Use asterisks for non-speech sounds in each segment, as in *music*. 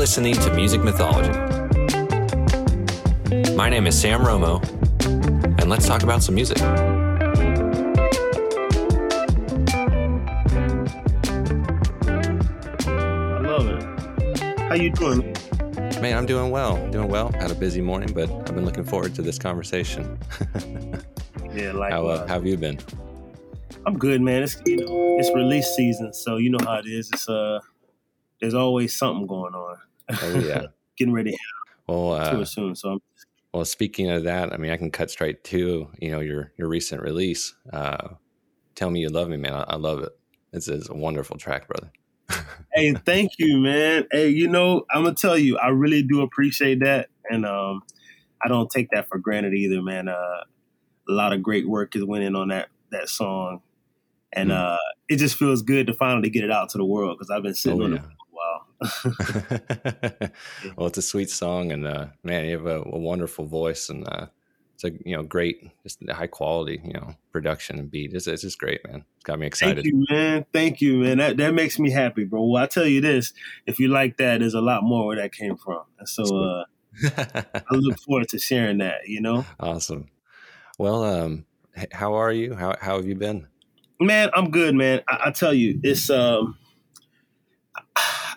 listening to Music Mythology. My name is Sam Romo, and let's talk about some music. I love it. How you doing? Man, I'm doing well. Doing well. Had a busy morning, but I've been looking forward to this conversation. *laughs* Yeah, like how, uh, how have you been? I'm good, man. It's you know it's release season, so you know how it is. It's uh, there's always something going on. Oh yeah, *laughs* getting ready well, uh, to soon. So I'm, well, speaking of that, I mean, I can cut straight to you know your your recent release. Uh, Tell me you love me, man. I, I love it. It's, it's a wonderful track, brother. *laughs* hey, thank you, man. Hey, you know, I'm gonna tell you, I really do appreciate that, and um, I don't take that for granted either, man. Uh, a lot of great work is went in on that that song, and Mm. uh, it just feels good to finally get it out to the world because I've been sitting Oh, on yeah. it while. *laughs* *laughs* well, it's a sweet song, and uh, man, you have a, a wonderful voice, and uh, it's a you know great, just high quality, you know, production and beat. It's, it's just great, man. It's got me excited. Thank you, man. Thank you, man. That that makes me happy, bro. Well, I tell you this: if you like that, there's a lot more where that came from, and so uh, I look *laughs* forward to sharing that. You know, awesome. Well, um, how are you? How how have you been? man, I'm good, man. I, I tell you, it's um,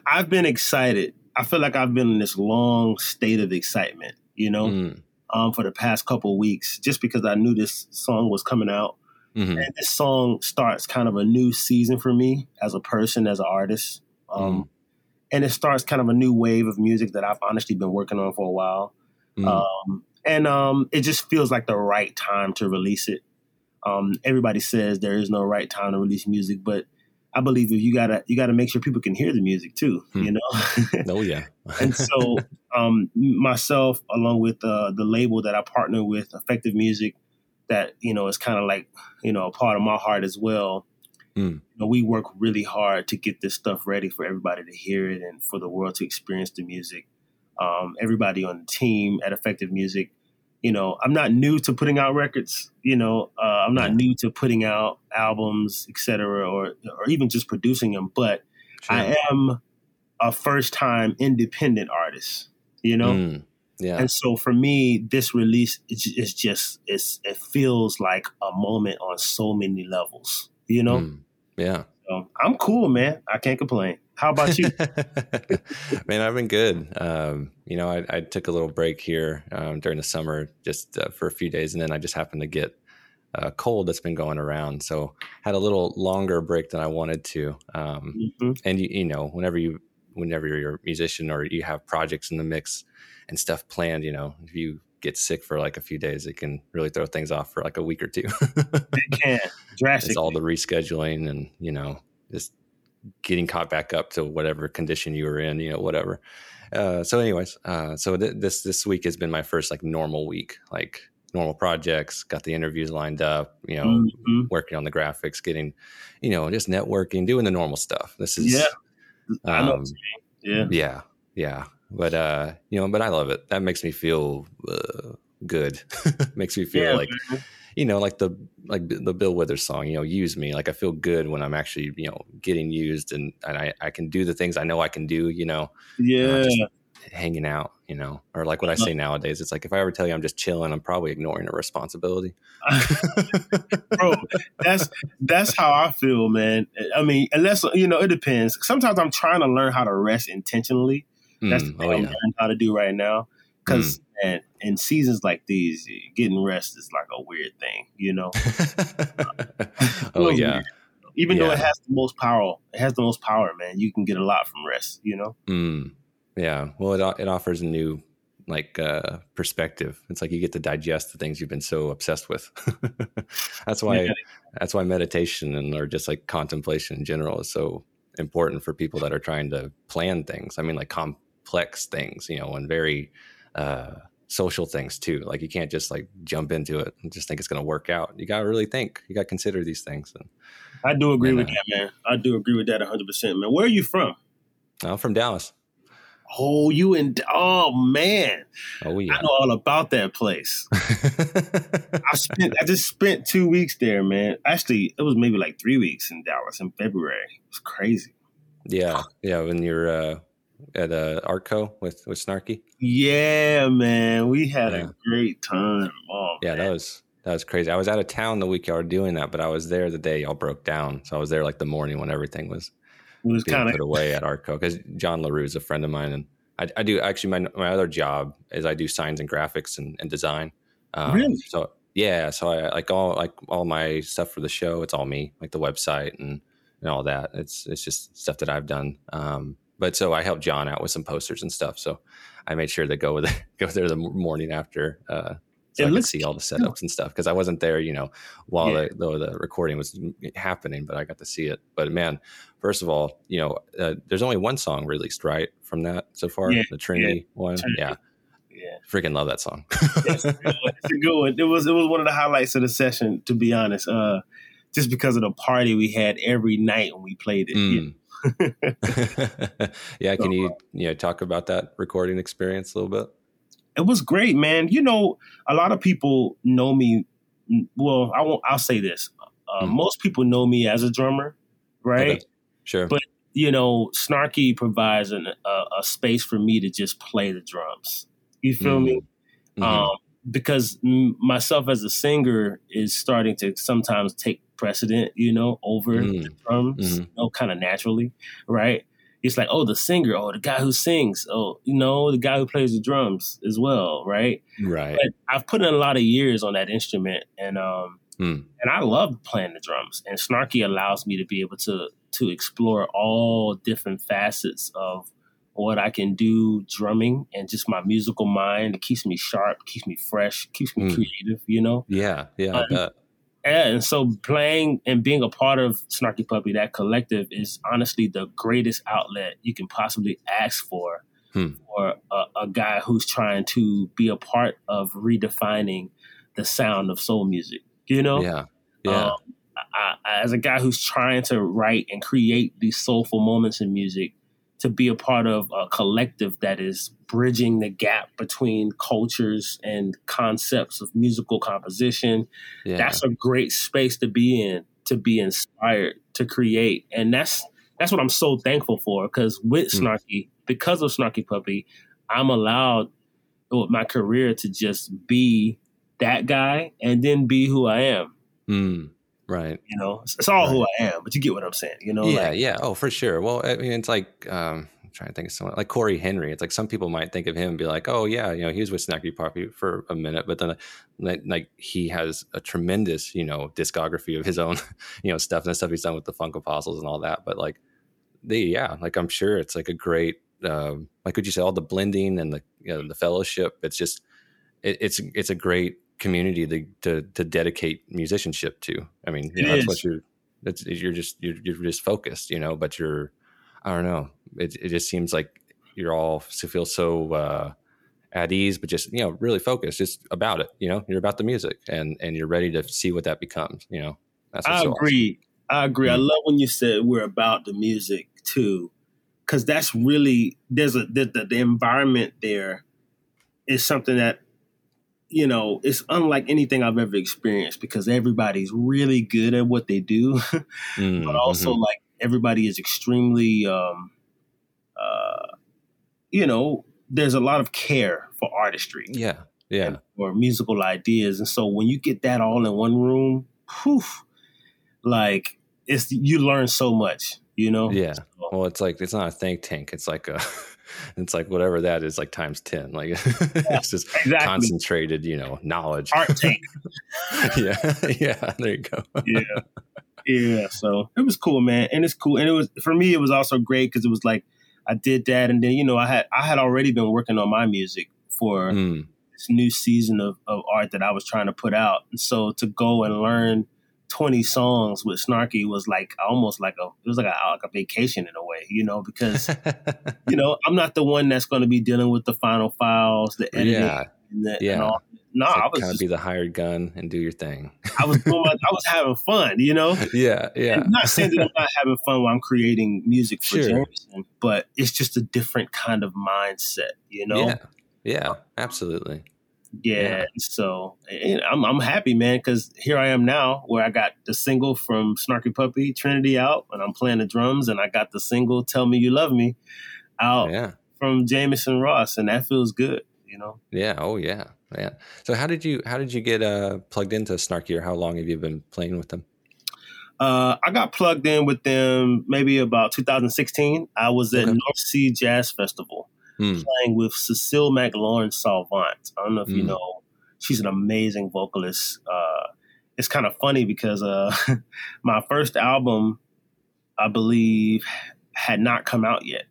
I've been excited. I feel like I've been in this long state of excitement. You know, Mm, um, for the past couple weeks, just because I knew this song was coming out. mhm. and this song starts kind of a new season for me as a person, as an artist. Um, And it starts kind of a new wave of music that I've honestly been working on for a while. Mm, Um, and um, it just feels like the right time to release it. Um, everybody says there is no right time to release music, but I believe if you gotta you gotta make sure people can hear the music too. Hmm. You know. *laughs* oh yeah. and so um, myself along with uh, the label that i partner with effective music that you know is kind of like you know a part of my heart as well Mm. you know, we work really hard to get this stuff ready for everybody to hear it and for the world to experience the music um, everybody on the team at effective music you know i'm not new to putting out records you know uh, i'm not new to putting out albums etc or or even just producing them but Sure. I am a first time independent artist, you know? Mm, yeah. And so for me, this release is is just, it's, it feels like a moment on so many levels, you know? Mm, yeah. So I'm cool, man. I can't complain. How about you? *laughs* Man, I've been good. Um, you know, I, I took a little break here um, during the summer just uh, for a few days, and then I just happened to get a cold that's been going around. So had a little longer break than I wanted to. Um, Mhm. and you, you know, whenever you, whenever you're a musician or you have projects in the mix and stuff planned, you know, if you get sick for like a few days, it can really throw things off for like a week or two. *laughs* It can. Drastic. it's all the rescheduling and you know just getting caught back up to whatever condition you were in you know whatever. Uh, so anyways uh, so th- this this week has been my first like normal week like normal projects got the interviews lined up you know Mhm. working on the graphics getting you know just networking doing the normal stuff. This is Yeah. Um, Yeah. yeah yeah. But uh you know but i love it. That makes me feel uh, good. *laughs* Makes me feel Yeah, like you know, like the like the Bill Withers song, you know, use me. Like I feel good when I'm actually, you know, getting used and, and I, I can do the things I know I can do, you know, Yeah. hanging out, you know. Or like what I say nowadays, it's like if I ever tell you I'm just chilling, I'm probably ignoring a responsibility. *laughs* bro *laughs* that's that's how i feel man i mean unless you know it depends sometimes i'm trying to learn how to rest intentionally that's the Mm, thing oh i'm yeah. learning how to do right now because man in seasons like these getting rest is like a weird thing you know *laughs* oh yeah. weird. even though it has the most power it has the most power man you can get a lot from rest you know Mm, yeah. Well, it it offers a new like uh perspective. It's like you get to digest the things you've been so obsessed with. *laughs* that's why Yeah. that's why meditation and or just like contemplation in general is so important for people that are trying to plan things. I mean like complex things, you know, and very uh social things too. Like you can't just like jump into it and just think it's going to work out. You got to really think. You got to consider these things. And i do agree And, with uh, that man i do agree with that 100% man where are you from I'm from Dallas. oh you in oh man Oh yeah. i know all about that place *laughs* I spent I just spent two weeks there, man. Actually, it was maybe like three weeks in Dallas in February. It was crazy. Yeah, yeah. When you're uh, at uh, Artco with with Snarky. Yeah, man, we had yeah. a great time. Oh, yeah, man. that was that was crazy. I was out of town the week y'all were doing that, but I was there the day y'all broke down. So I was there like the morning when everything was it was kind of put away at Artco because John Larue is a friend of mine, and I, I, do actually my my other job is I do signs and graphics and, and design. Um, really? So yeah, so I like all like all my stuff for the show. It's all me, like the website and and all that. It's it's just stuff that I've done. Um, but so I helped John out with some posters and stuff. So I made sure to go with *laughs* go there the morning after. Uh, so it I could see all the setups and stuff because I wasn't there, you know, while yeah. the, the, the recording was happening, but I got to see it. But man, first of all, you know, uh, there's only one song released, right, from that so far, yeah. the Trinity yeah. one, Trinity. yeah. Yeah, freaking love that song. *laughs* it's, it's, a good one. It was it was one of the highlights of the session, to be honest. Uh, just because of the party we had every night when we played it. Mm. *laughs* yeah, can you you know talk about that recording experience a little bit? It was great, man. You know, a lot of people know me. Well, I won't. I'll say this: uh, mm. most people know me as a drummer, right? Okay. Sure. But you know, Snarky provides an, a, a, space for me to just play the drums. You feel mm. me? Mm-hmm. Um, because myself as a singer is starting to sometimes take precedent, you know, over mm. the drums, mm-hmm. you know, kind of naturally, right? It's like, oh, the singer, oh, the guy who sings, oh, you know, the guy who plays the drums as well, right? Right. But I've put in a lot of years on that instrument, and um, mm. and I love playing the drums. And Snarky allows me to be able to to explore all different facets of what I can do drumming and just my musical mind. It keeps me sharp, keeps me fresh, keeps me mm. creative, you know? Yeah, yeah, um, yeah, and so playing and being a part of Snarky Puppy, that collective, is honestly the greatest outlet you can possibly ask for hmm. for a, a, guy who's trying to be a part of redefining the sound of soul music. You know, yeah, yeah. Um, I, as a guy who's trying to write and create these soulful moments in music, to be a part of a collective that is bridging the gap between cultures and concepts of musical composition. Yeah. That's a great space to be in, to be inspired, to create. And that's that's what I'm so thankful for because with mm. Snarky, because of Snarky Puppy, I'm allowed with my career to just be that guy and then be who I am. Mm. Right. You know, it's, it's all right. who I am, but you get what I'm saying, you know? Yeah, like, yeah. Oh, for sure. Well, I mean, it's like, um, I'm trying to think of someone like Cory Henry. It's like some people might think of him and be like, oh, yeah, you know, he was with Snarky Puppy for a minute, but then like, like he has a tremendous, you know, discography of his own, *laughs* you know, stuff and the stuff he's done with the Funk Apostles and all that. But like, the, yeah, like I'm sure it's like a great, um, like, would you say all the blending and the, you know, the fellowship? It's just, it, it's, it's a great community to, to, to dedicate musicianship to. I mean, you know, that's what you're. That's you're just you're, you're just focused, you know. But you're, I don't know. It it just seems like you're all to feel so uh, at ease, but just you know really focused, just about it. You know, you're about the music, and and you're ready to see what that becomes. You know, that's I so agree. Awesome. I agree. Mm-hmm. I love when you said we're about the music too, because that's really there's a the, the, the environment there is something that you know, it's unlike anything I've ever experienced because everybody's really good at what they do, mm, *laughs* but also mm-hmm. like everybody is extremely, um, uh, you know, there's a lot of care for artistry. Yeah, yeah, or musical ideas, and so when you get that all in one room, whew, like it's you learn so much. You know. Yeah. So, well, it's like it's not a think tank. It's like a *laughs* it's like whatever that is like times 10 like *laughs* yeah, it's just exactly. concentrated you know knowledge art *laughs* tank yeah *laughs* yeah there you go yeah yeah so it was cool man and it's cool and it was for me it was also great because it was like i did that and then you know i had i had already been working on my music for mm. this new season of, of art that i was trying to put out and so to go and learn 20 songs with Snarky was like almost like a it was like a, like a vacation in a way, you know, because *laughs* you know I'm not the one that's going to be dealing with the final files, the editing, yeah, and the, yeah. And all. No, like I was kind of be the hired gun and do your thing. I was doing, I was having fun, you know. *laughs* Yeah, yeah. And not saying that I'm not having fun while I'm creating music for sure. Jamison, but it's just a different kind of mindset, you know. Yeah, yeah, absolutely. Yeah, yeah. so I'm I'm happy, man, because here I am now, where I got the single from Snarky Puppy Trinity out, and I'm playing the drums, and I got the single "Tell Me You Love Me," out yeah. from Jamison Ross, and that feels good. You know. Yeah. Oh yeah. Yeah. So how did you how did you get uh, plugged into Snarky, or how long have you been playing with them? Uh, I got plugged in with them maybe about 2016. I was at okay. North Sea Jazz Festival mm. playing with Cecile McLorin Salvant. I don't know if mm. you hmm. know. She's an amazing vocalist. Uh, it's kind of funny because uh, *laughs* my first album, I believe, had not come out yet.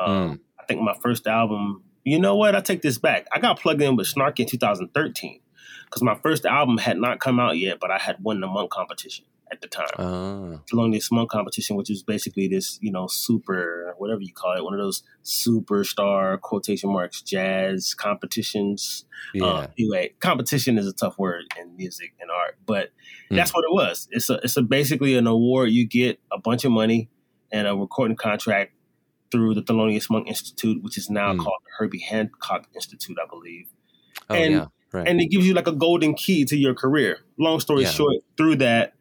Um, mm. I think my first album. You know what? I take this back. I got plugged in with Snark in 2013 because my first album had not come out yet, but I had won the monk competition at the time. Uh. Thelonious Monk competition, which is basically this, you know, super, whatever you call it, one of those superstar quotation marks jazz competitions. Yeah. Uh, anyway, competition is a tough word in music and art, but mm. that's what it was. It's a, it's a basically an award. You get a bunch of money and a recording contract through the Thelonious Monk Institute, which is now mm. called the Herbie Hancock Institute, I believe. Oh, and, yeah. Right. And it gives you like a golden key to your career. Long story yeah. short, through that,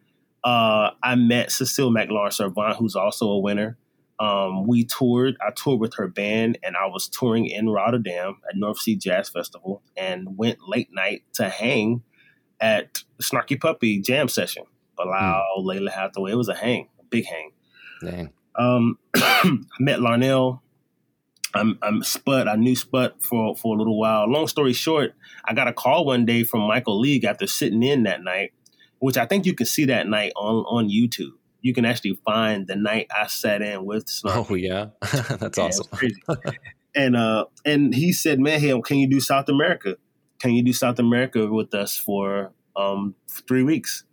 uh, I met Cecile McLorin Salvant, who's also a winner. Um, we toured. I toured with her band, and I was touring in Rotterdam at North Sea Jazz Festival, and went late night to hang at Snarky Puppy Jam Session. Bilal, mm. Lalah Hathaway. It was a hang, a big hang. Dang. Um, *clears throat* I met Larnell. I'm, I'm Sput. I knew Sput for for a little while. Long story short, I got a call one day from Michael League after sitting in that night which I think you can see that night on on YouTube. You can actually find the night I sat in with Snarky. Oh yeah, *laughs* that's yeah, awesome. *laughs* and uh, and he said, "Man, hey, can you do South America? Can you do South America with us for um three weeks?"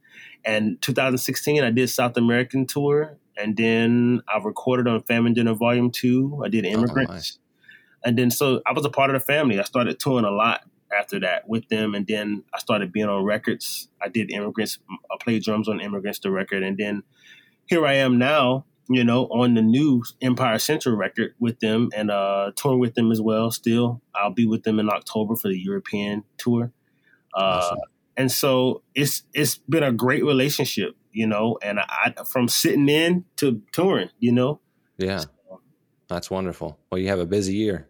And 2016, I did South American tour, and then I recorded on Family Dinner Volume Two. I did oh, Immigrants, oh, and then so I was a part of the family. I started touring a lot after that with them, and then I started being on records. I did Immigrants. I played drums on Immigrants the record, and then here I am now. You know, on the new Empire Central record with them and uh touring with them as well. Still, I'll be with them in October for the European tour. Uh, awesome. And so it's it's been a great relationship, you know. And I from sitting in to touring, you know. Yeah. That's wonderful. Well, you have a busy year.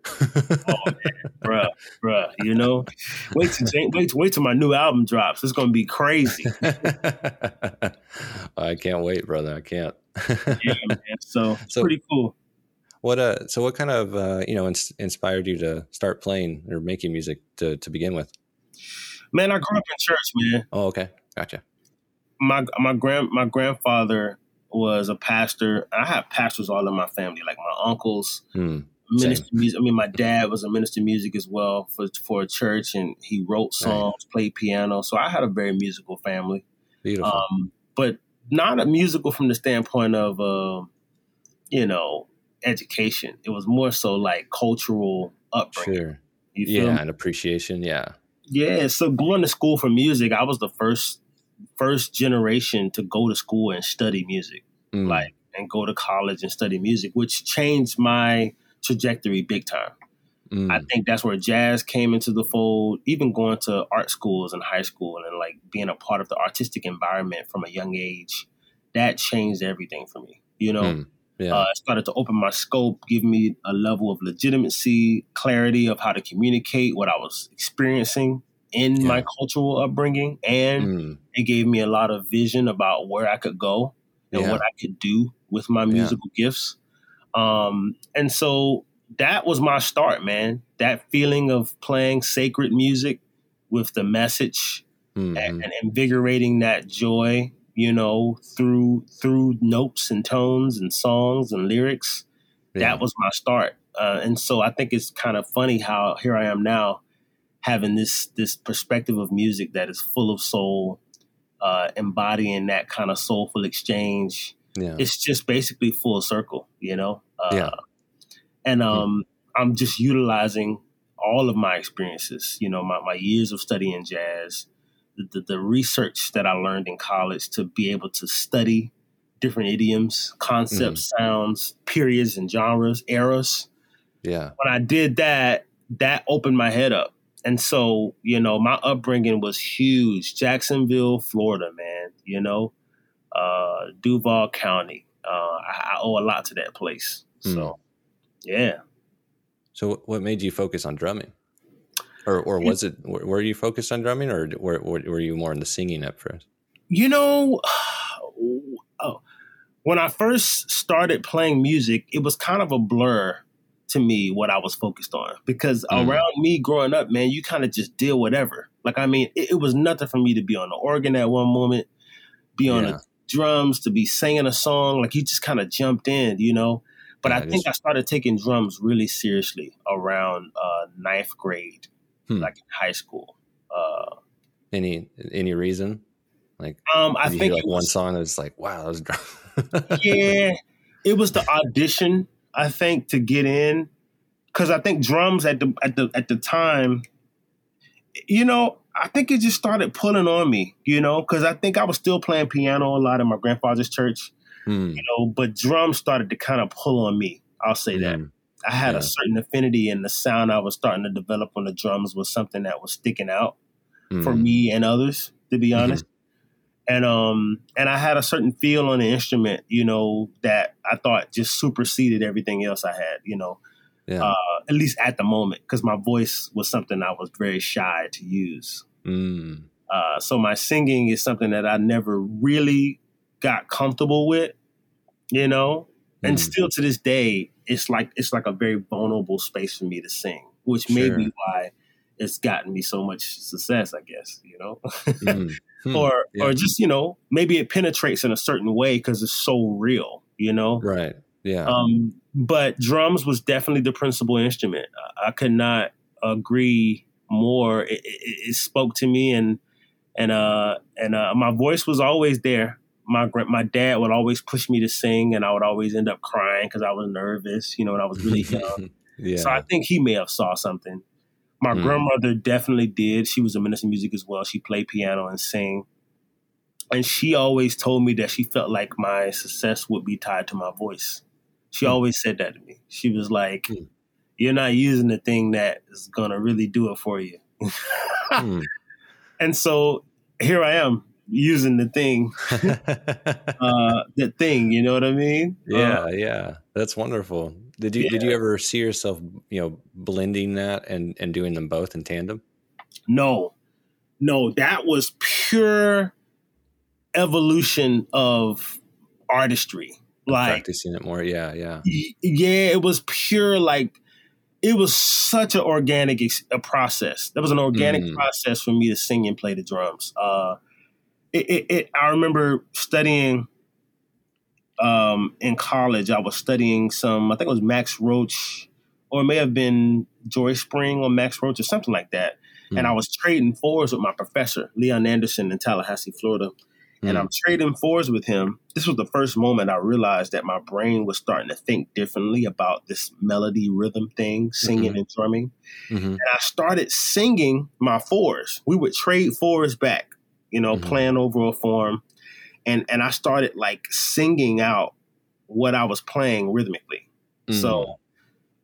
oh man, bruh, bruh. You know, wait to wait wait till my new album drops. It's gonna be crazy. *laughs* I can't wait, brother. I can't. yeah, man. So *laughs* it's so, pretty cool. What uh? So what kind of uh, you know ins- inspired you to start playing or making music to to begin with? Man, I grew up in church, man. Oh, okay, gotcha. My my grand my grandfather was a pastor. I have pastors all in my family, like my uncles, mm, minister music. I mean, my dad was a minister music as well for for a church, and he wrote songs, right. played piano. So I had a very musical family. Beautiful, um, but not a musical from the standpoint of, uh, you know, education. It was more so like cultural upbringing. Sure. yeah, me? and appreciation. Yeah. Yeah. So going to school for music, I was the first first generation to go to school and study music, mm. like and go to college and study music, which changed my trajectory big time. Mm. I think that's where jazz came into the fold. Even going to art schools and high school and like being a part of the artistic environment from a young age, that changed everything for me. You know, mm. yeah. uh, it started to open my scope, give me a level of legitimacy, clarity of how to communicate what I was experiencing in yeah. my cultural upbringing, and mm. it gave me a lot of vision about where I could go and yeah. what I could do with my musical yeah. gifts. Um, and so that was my start, man. That feeling of playing sacred music with the message mm-hmm. and, and invigorating that joy, you know, through through notes and tones and songs and lyrics. That was my start. Uh, and so I think it's kind of funny how here I am now having this this perspective of music that is full of soul, uh, embodying that kind of soulful exchange. Yeah. It's just basically full circle, you know. Uh, yeah. And um, yeah. I'm just utilizing all of my experiences, you know, my, my years of studying jazz, the, the, the research that I learned in college to be able to study different idioms, concepts, mm. sounds, periods, and genres, eras. Yeah. When I did that, that opened my head up and so, you know, my upbringing was huge. Jacksonville, Florida, man, you know, uh, Duval County. Uh, I, I, owe a lot to that place. Mm. So, yeah. So, what made you focus on drumming? Or, or was it, were you focused on drumming or were, were you more in the singing at first? You know, *sighs* oh, when I first started playing music, it was kind of a blur to me what I was focused on because mm. around me growing up, man, you kind of just deal whatever. Like, I mean, it, it, was nothing for me to be on the organ at one moment, be on yeah. the drums, to be singing a song. Like, you just kind of jumped in, you know? But yeah, I think I started taking drums really seriously around uh, ninth grade, hmm. like in high school. Uh, any any reason? Like, um, I think like was, one song was like, wow, that was drum. *laughs* yeah, it was the audition. I think to get in, because I think drums at the at the at the time, you know, I think it just started pulling on me. You know, because I think I was still playing piano a lot in my grandfather's church Mm. You know, but drums started to kind of pull on me. I'll say mm. that. I had yeah. a certain affinity, and the sound I was starting to develop on the drums was something that was sticking out mm. for me and others, to be mm-hmm. honest. Mm-hmm. And um, and I had a certain feel on the instrument, you know, that I thought just superseded everything else I had, you know. Yeah. Uh, at least at the moment, because my voice was something I was very shy to use. Mm. Uh, so my singing is something that I never really got comfortable with you know. And mm. still to this day, it's like it's like a very vulnerable space for me to sing, which sure. may be why it's gotten me so much success, I guess, you know. *laughs* mm. Hmm. Or yeah. or just, you know, maybe it penetrates in a certain way because it's so real, you know? Right. Yeah. Um, but drums was definitely the principal instrument. I, I could not agree more. It, it, it, spoke to me and and uh and uh my voice was always there my my dad would always push me to sing, and I would always end up crying because I was nervous, you know, when I was really young. *laughs* yeah. So I think he may have saw something. My mm. grandmother definitely did. She was a minister of music as well. She played piano and sang. And she always told me that she felt like my success would be tied to my voice. She mm. always said that to me. She was like, mm. You're not using the thing that is going to really do it for you. *laughs* Hmm. and so here I am using the thing, *laughs* uh, the thing. You know what I mean? Yeah, uh, yeah, that's wonderful. Did you yeah. did you ever see yourself, you know, blending that and and doing them both in tandem? No, no, that was pure evolution of artistry. Like practicing it more, yeah, yeah, yeah. It was pure like it was such an organic ex- a process. That was an organic mm. process for me to sing and play the drums. Uh, it, it, it, I remember studying um, in college. I was studying some, I think it was Max Roach, or it may have been Joy Spring or Max Roach or something like that. Mm. And I was trading fours with my professor, Leon Anderson, in Tallahassee, Florida. Mm. And hmm. I'm trading fours with him. This was the first moment I realized that my brain was starting to think differently about this melody rhythm thing, singing mm-hmm. and drumming. Mm-hmm. And I started singing my fours. We would trade fours back you know, mm-hmm. playing over a form. And and I started like singing out what I was playing rhythmically. Mm-hmm. So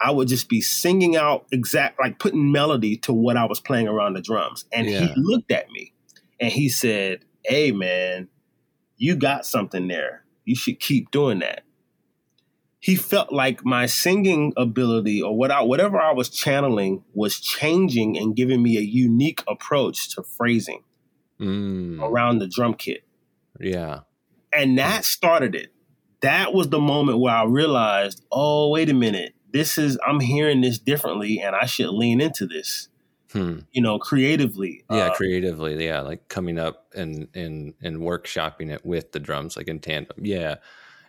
I would just be singing out exact like putting melody to what I was playing around the drums. And yeah. he looked at me and he said, Hey man, you got something there. You should keep doing that. He felt like my singing ability or what I, whatever I was channeling was changing and giving me a unique approach to phrasing mm. around the drum kit. Yeah. And that started it. That was the moment where I realized, oh, wait a minute. This is, I'm hearing this differently and I should lean into this. Hmm. You know, creatively. Yeah, uh, creatively. Yeah, like coming up and and and workshopping it with the drums, like in tandem. Yeah,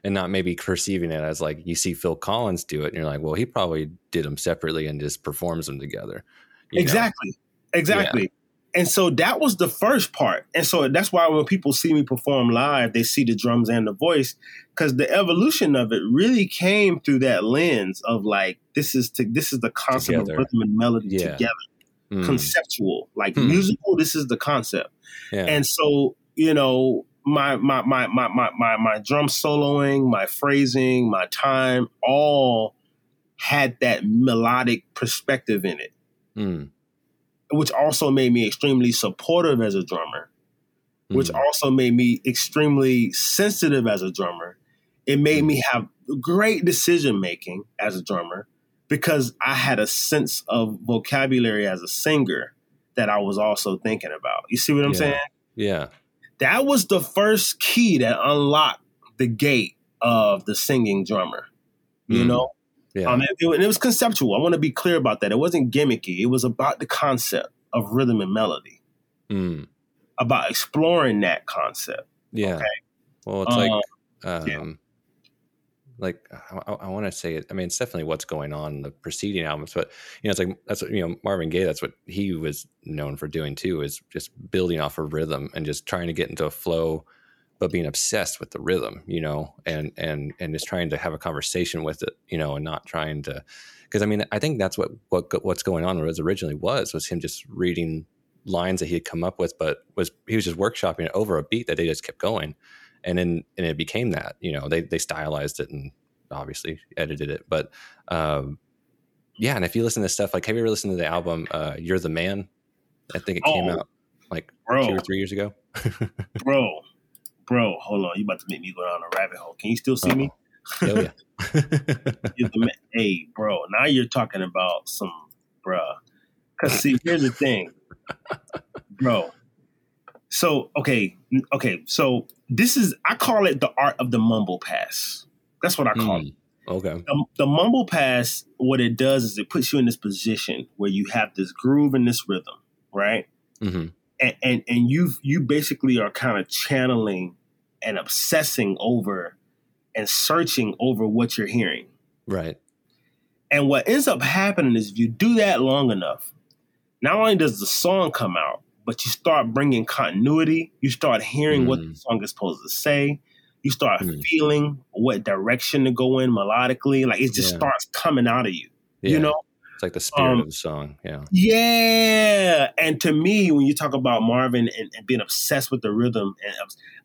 and not maybe perceiving it as like you see Phil Collins do it, and you're like, well, he probably did them separately and just performs them together. Exactly. Know? Exactly. Yeah. And so that was the first part. And so that's why when people see me perform live, they see the drums and the voice because the evolution of it really came through that lens of like this is to, this is the concept together. of rhythm and melody yeah. together. Mm. Conceptual, like mm. musical, this is the concept. Yeah. And so, you know, my my my my my my my drum soloing, my phrasing, my time all had that melodic perspective in it. Mm which also made me extremely supportive as a drummer, mm-hmm. which also made me extremely sensitive as a drummer. It made me have great decision making as a drummer because I had a sense of vocabulary as a singer that I was also thinking about. You see what I'm Yeah. saying? Yeah. That was the first key that unlocked the gate of the singing drummer. You Mm. know, Yeah. um, and it, and it was conceptual. I want to be clear about that. It wasn't gimmicky. It was about the concept of rhythm and melody, Mm. about exploring that concept. Yeah. Okay. Well, it's like, um, yeah. like I, I want to say it. I mean, it's definitely what's going on in the preceding albums, but you know, it's like that's what you know Marvin Gaye. That's what he was known for doing too, is just building off of rhythm and just trying to get into a flow, but being obsessed with the rhythm, you know, and and and just trying to have a conversation with it, you know, and not trying to. Because I mean, I think that's what what what's going on was originally was was him just reading lines that he had come up with, but was he was just workshopping it over a beat that they just kept going. And then and it became that you know they they stylized it and obviously edited it but um yeah and if you listen to stuff like have you ever listened to the album uh you're the man? I think it came Oh, out like Bro, two or three years ago. *laughs* Bro, bro, hold on. You about to make me go down a rabbit hole. Can you still see me? oh yeah *laughs* You're the man. Hey, bro, now you're talking about some bruh. Cause see, here's the thing, bro. So okay, okay. So this is I call it the art of the mumble pass. That's what I call it. Hmm, okay The, the mumble pass. What it does is it puts you in this position where you have this groove and this rhythm, right? hmm and and, and you you basically are kind of channeling and obsessing over and searching over what you're hearing. right And what ends up happening is if you do that long enough, not only does the song come out, but you start bringing continuity. You start hearing what the Mm. song is supposed to say. You start Mm. feeling what direction to go in melodically. Like it just Yeah. starts coming out of you. yeah. You know? It's like the spirit Um, of the song yeah Yeah. And to me, when you talk about Marvin and, and being obsessed with the rhythm, and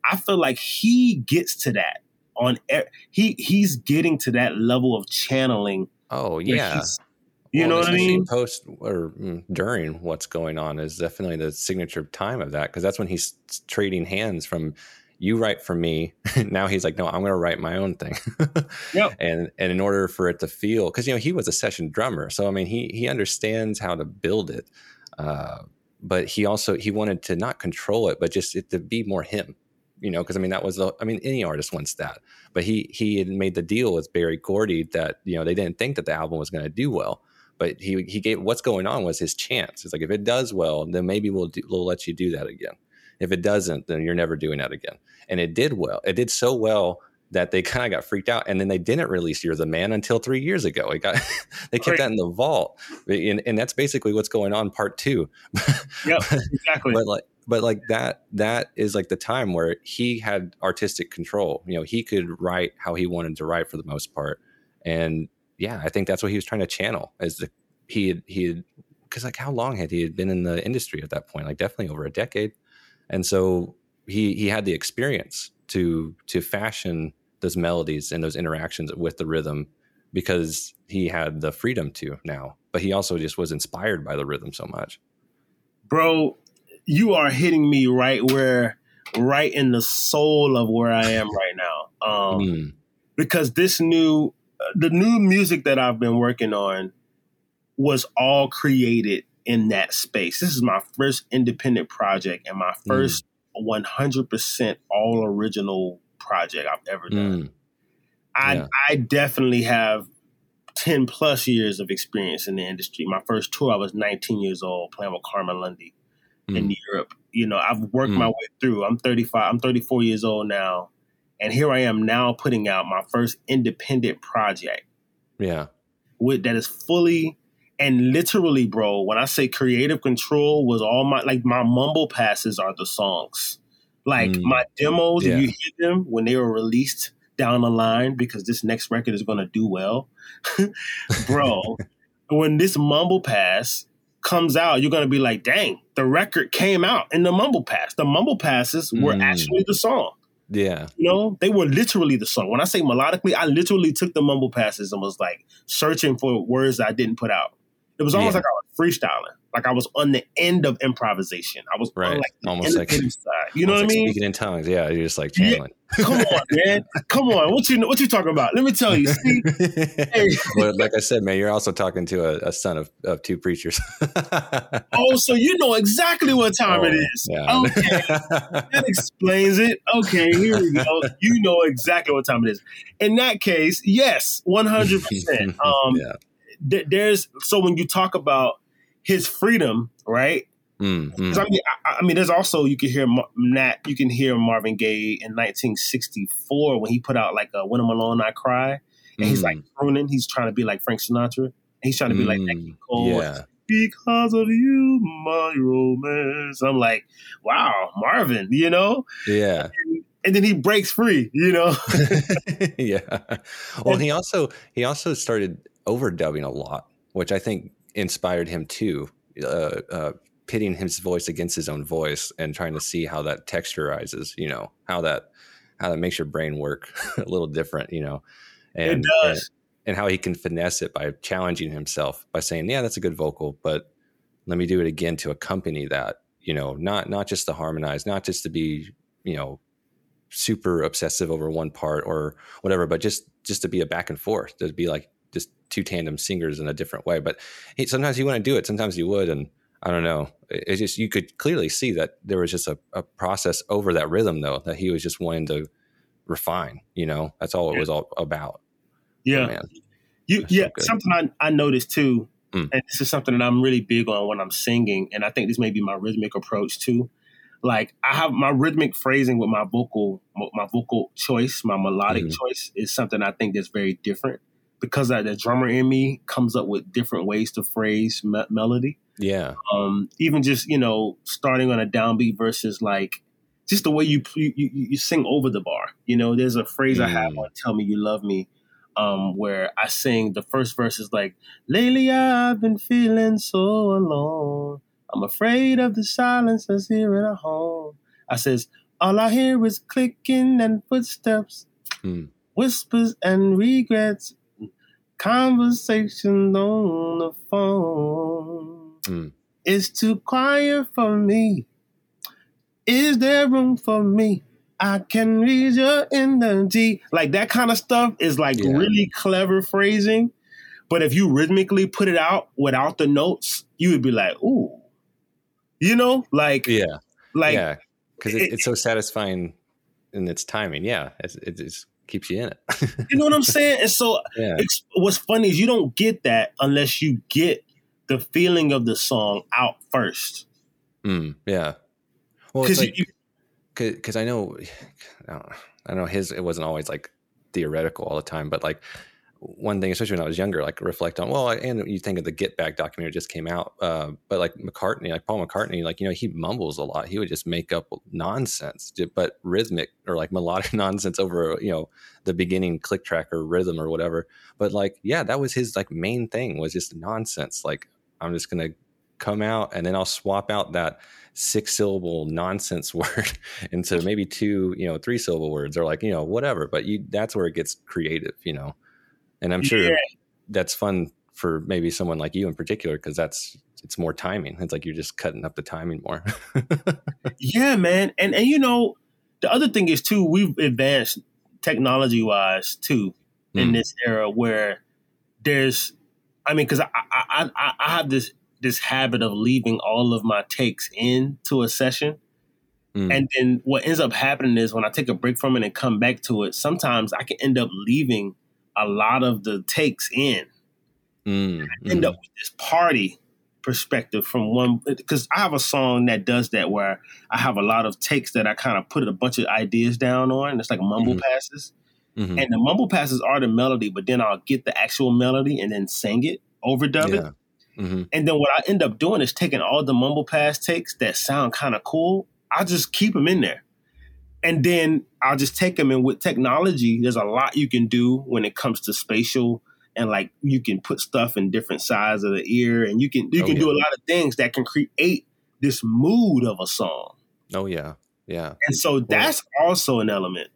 I feel like he gets to that on he he's getting to that level of channeling. oh yeah You Well, know what I mean? Post or mm, during what's going on is definitely the signature time of that because that's when he's trading hands from you write for me. *laughs* now he's like, no, I'm going to write my own thing. *laughs* Yep. And and in order for it to feel, because you know he was a session drummer, so I mean he he understands how to build it, uh, but he also he wanted to not control it, but just it to be more him. You know, because I mean that was the I mean any artist wants that, but he he had made the deal with Berry Gordy that you know they didn't think that the album was going to do well but he he gave what's going on was his chance. It's like if it does well, then maybe we'll do, we'll let you do that again. If it doesn't, then you're never doing that again. And it did well. It did so well that they *laughs* kind of got freaked out, and then they didn't release "You're the Man" until three years ago. It got *laughs* they kept Right. that in the vault, and, and that's basically what's going on. Part two, *laughs* Yep, exactly. but like but like that that is like the time where he had artistic control you know he could write how he wanted to write for the most part and yeah i think that's what he was trying to channel as the he had he had because like how long had he had been in the industry at that point like definitely over a decade and so he he had the experience to to fashion those melodies and those interactions with the rhythm because he had the freedom to now but he also just was inspired by the rhythm so much Bro, you are hitting me right where right in the soul of where I am right now. Um Mm, because this new the new music that I've been working on was all created in that space. This is my first independent project and my first 100% all original project I've ever done. mm, I yeah. I definitely have 10 plus years of experience in the industry. My first tour I was 19 years old playing with Carmen Lundy in Mm. Europe. You know, I've worked Mm. my way through. I'm 35, I'm 34 years old now. And here I am now putting out my first independent project yeah with that is fully and literally, bro, when I say creative control was all my like my mumble passes are the songs. Like Mm. my demos, Yeah. you hear them when they were released down the line because this next record is gonna do well. *laughs* bro, *laughs* when this mumble pass comes out, you're gonna be like, dang, the record came out in the mumble pass. The mumble passes were Mm. actually the song. yeah You know, they were literally the song. When I say melodically, I literally took the mumble passes and was like searching for words that I didn't put out. It was almost Yeah. like I was freestyling. Like I was on the end of improvisation. I was Right. on like the Almost like- *laughs* side. You know what I like mean? Speaking in tongues. Yeah. You're just like Yeah. channeling. *laughs* Come on, man. Come on. What you what you talking about? Let me tell you. See, *laughs* hey, well, like I said, man, you're also talking to a, a son of, of two preachers. oh, so you know exactly what time it Oh, is. Yeah. Okay. That explains it. Okay, here we go. You know exactly what time it is. In that case, yes, one hundred percent. Um, yeah. Th- there's so when you talk about his freedom, right? Mm, 'Cause mm. I mean, I, I mean, there's also you can hear Ma- Nat, you can hear Marvin Gaye in 1964 when he put out like a "When I'm Alone I Cry," and he's like crooning. He's trying to be like Frank Sinatra. And he's trying to be like Nat Mm, King Cole. yeah. Because of you, my romance. I'm like, wow, Marvin, you know? Yeah. And then he breaks free, you know? *laughs* yeah. Well, he also he also started overdubbing a lot, which I think inspired him too. Uh, uh, pitting his voice against his own voice and trying to see how that texturizes. You know how that how that makes your brain work *laughs* a little different. You know, and it does. and, and how he can finesse it by challenging himself by saying, "Yeah, that's a good vocal, but let me do it again to accompany that." You know, not not just to harmonize, not just to be you know super obsessive over one part or whatever, but just just to be a back and forth, to be like two tandem singers in a different way. But he, sometimes he wouldn't do it, sometimes he would, and I don't know. It, it just you could clearly see that there was just a, a process over that rhythm though that he was just wanting to refine. You know, that's all it was all about. yeah. man. You, That's so yeah, good. something I, I noticed too, Mm. and this is something that I'm really big on when I'm singing, and I think this may be my rhythmic approach too. Like I have my rhythmic phrasing with my vocal, my vocal choice, my melodic Mhm. choice is something I think that's very different because that, the drummer in me comes up with different ways to phrase me- melody. Yeah, Um, even just you know starting on a downbeat versus like just the way you you, you sing over the bar. You know, there's a phrase I have Mm. on "Tell Me You Love Me." um, where I sing the first verse is like, Lately I've been feeling so alone. I'm afraid of the silence that's here at home. I says, All I hear is clicking and footsteps, Hmm. whispers and regrets, conversations on the phone. Hmm. It's too quiet for me. Is there room for me? I can read your energy. Like that kind of stuff is like Yeah. really clever phrasing. But if you rhythmically put it out without the notes, you would be like, ooh. You know, like yeah, like yeah, because it, it- it's so satisfying in its timing. Yeah, it's, it just keeps you in it. you know what I'm saying? And so *laughs* yeah, it's, what's funny is you don't get that unless you get the feeling of the song out first. Mm, yeah. Well, Because like I know, *sighs* I don't, I know his it wasn't always like theoretical all the time, but like one thing, especially when I was younger, like reflect on. Well, and you think of the Get Back documentary just came out, uh, but like McCartney, like Paul McCartney, like you know he mumbles a lot. He would just make up nonsense, but rhythmic or like melodic *laughs* nonsense over you know the beginning click track or rhythm or whatever. But like yeah, that was his like main thing was just nonsense. Like I'm just gonna come out and then I'll swap out that six syllable nonsense *laughs* word into maybe two, you know, three syllable words or like, you know, whatever. But you that's where it gets creative, you know. And I'm sure Yeah. that's fun for maybe someone like you in particular, because that's it's more timing. It's like you're just cutting up the timing more. *laughs* Yeah, man. And and you know, the other thing is too, we've advanced technology wise too in Mm. this era where there's I mean, because I, I I I have this this habit of leaving all of my takes into a session. Mm. And then what ends up happening is when I take a break from it and come back to it, sometimes I can end up leaving a lot of the takes in Mm, end mm. up with this party perspective from one because I have a song that does that where I have a lot of takes that I kind of put a bunch of ideas down on. It's like mumble Mhm. passes. Mhm. And the mumble passes are the melody, but then I'll get the actual melody and then sing it, overdub it. Yeah. Mhm. And then what I end up doing is taking all the mumble pass takes that sound kind of cool. I'll just keep them in there. And then I'll just take them and with technology, there's a lot you can do when it comes to spatial and like you can put stuff in different sides of the ear and you can you Oh, can yeah. do a lot of things that can create this mood of a song. Oh yeah. Yeah. And so that's also an element.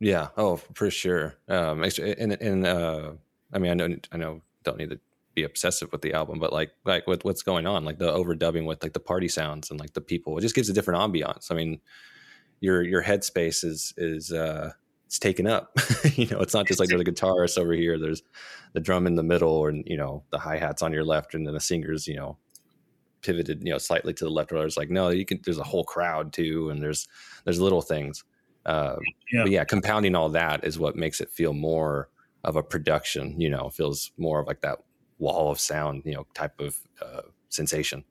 Yeah. Oh, for sure. Um, and and uh, I mean, I know, I know, don't need to be obsessive with the album, but like like with what's going on, like the overdubbing with like the party sounds and like the people, it just gives a different ambiance. I mean, your your headspace is is uh it's taken up. *laughs* you know, it's not just like there's a guitarist over here, there's the drum in the middle, and you know the hi hats on your left, and then the singers, you know, pivoted, you know, slightly to the left. Or it's like no, you can. There's a whole crowd too, and there's there's little things. Uh, yeah. But yeah, compounding all that is what makes it feel more of a production. You know, feels more of like that wall of sound, you know, type of uh, sensation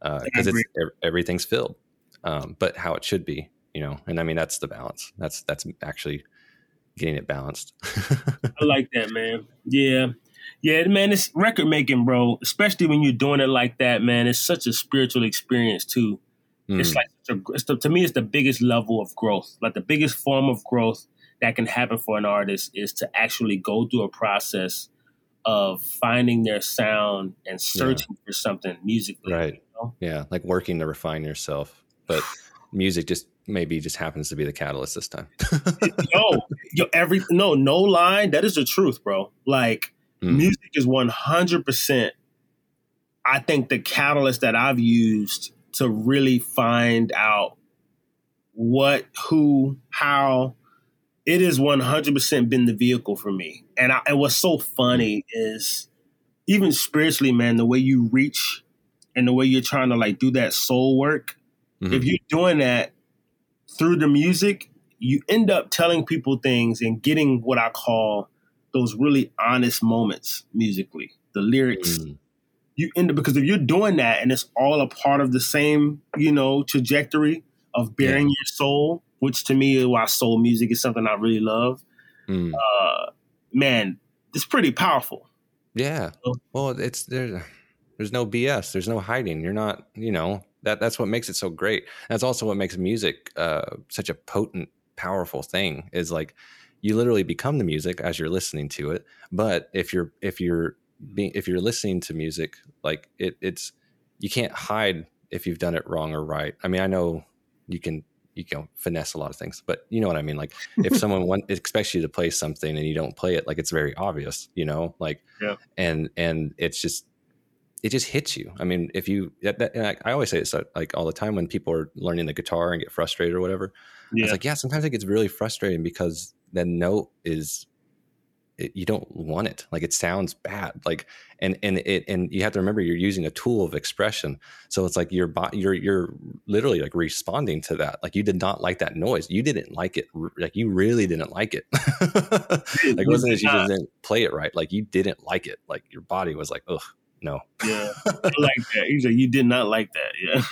because uh, it's everything's filled, um, but how it should be. You know, and I mean that's the balance. That's that's actually getting it balanced. I like that, man. Yeah. Yeah, man, it's record making, bro. Especially when you're doing it like that, man. It's such a spiritual experience too. Mm. It's like it's the, to me, it's the biggest level of growth. Like the biggest form of growth that can happen for an artist is to actually go through a process of finding their sound and searching yeah. for something musically. Right. You know? Yeah, like working to refine yourself, but music just maybe just happens to be the catalyst this time. *laughs* yo, yo, every no, no line. That is the truth, bro. Like mm. music is one hundred percent. I think the catalyst that I've used to really find out what, who, how. It is one hundred percent been the vehicle for me, and, I, and what's so funny is even spiritually, man, the way you reach and the way you're trying to like do that soul work. Mm-hmm. If you're doing that through the music, you end up telling people things and getting what I call those really honest moments musically. The lyrics, mm. you end up because if you're doing that and it's all a part of the same, you know, trajectory of bearing yeah. your soul, which to me, why soul music is something I really love. Mm. Uh, man, it's pretty powerful. Yeah. So, well, it's there's there's no BS. There's no hiding. You're not, you know, that that's what makes it so great. That's also what makes music uh, such a potent, powerful thing. Is like you literally become the music as you're listening to it. But if you're if you're being if you're listening to music, like it, it's you can't hide if you've done it wrong or right. I mean, I know you can you can finesse a lot of things, but you know what I mean. Like if *laughs* someone want, expects you to play something and you don't play it, like it's very obvious, you know. Like, yeah. and and it's just it just hits you. I mean, if you, that, that, I, I, always say this uh, like all the time when people are learning the guitar and get frustrated or whatever. Yeah. It's like, yeah, sometimes it gets really frustrating because the note is, it, you don't want it. Like it sounds bad. Like, and, and it, and you have to remember you're using a tool of expression. So it's like you're, you're, you're literally like responding to that. Like you did not like that noise. You didn't like it. Like you really didn't like it. *laughs* like it wasn't that you didn't play it right. Like you didn't like it. Like your body was like, ugh no. Yeah, *laughs* I like that. He's like, you did not like that. Yeah.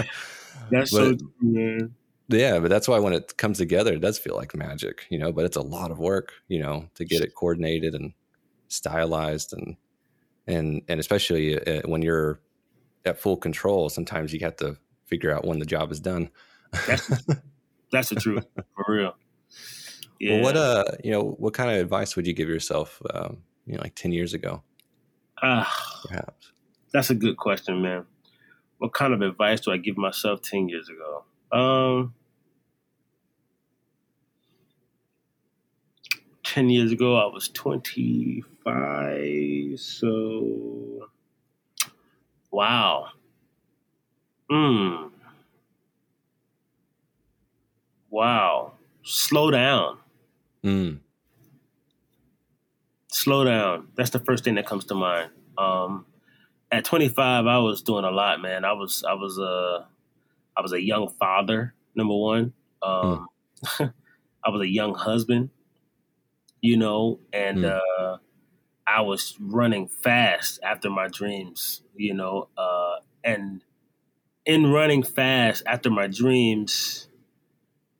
*laughs* that's but, so true, man. Yeah, but that's why when it comes together, it does feel like magic, you know. But it's a lot of work, you know, to get it coordinated and stylized, and and and especially uh, when you're at full control, sometimes you have to figure out when the job is done. That's, that's the truth, for real. Yeah. Well, what uh, you know, what kind of advice would you give yourself, um, you know, like ten years ago? Uh, Perhaps. That's a good question, man. What kind of advice do I give myself 10 years ago? Um, 10 years ago, I was 25. So, wow. Hmm. Wow. Slow down. Hmm slow down. That's the first thing that comes to mind. Um, at 25, I was doing a lot, man. I was I was a I was a young father, number one. Um, mm. *laughs* I was a young husband, you know, and mm. uh, I was running fast after my dreams, you know, uh, and in running fast after my dreams,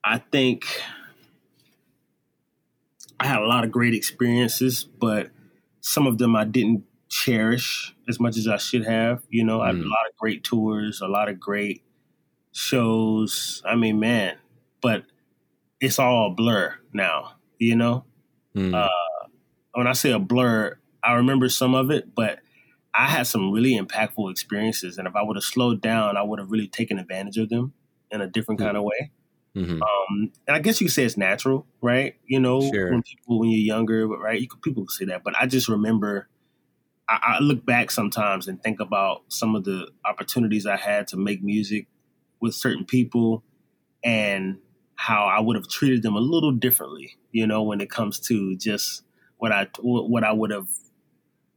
I think I had a lot of great experiences, but some of them I didn't cherish as much as I should have. You know, mm. I had a mm. lot of great tours, a lot of great shows. I mean, man, but it's all a blur now, you know? Mm. Uh, when I say a blur, I remember some of it, but I had some really impactful experiences. And if I would have slowed down, I would have really taken advantage of them in a different mm. kind of way. Mm-hmm. Um, and I guess you could say it's natural, right? You know, sure. when people when you're younger, right? You could, people could say that, but I just remember I, I look back sometimes and think about some of the opportunities I had to make music with certain people and how I would have treated them a little differently, you know, when it comes to just what I what I would have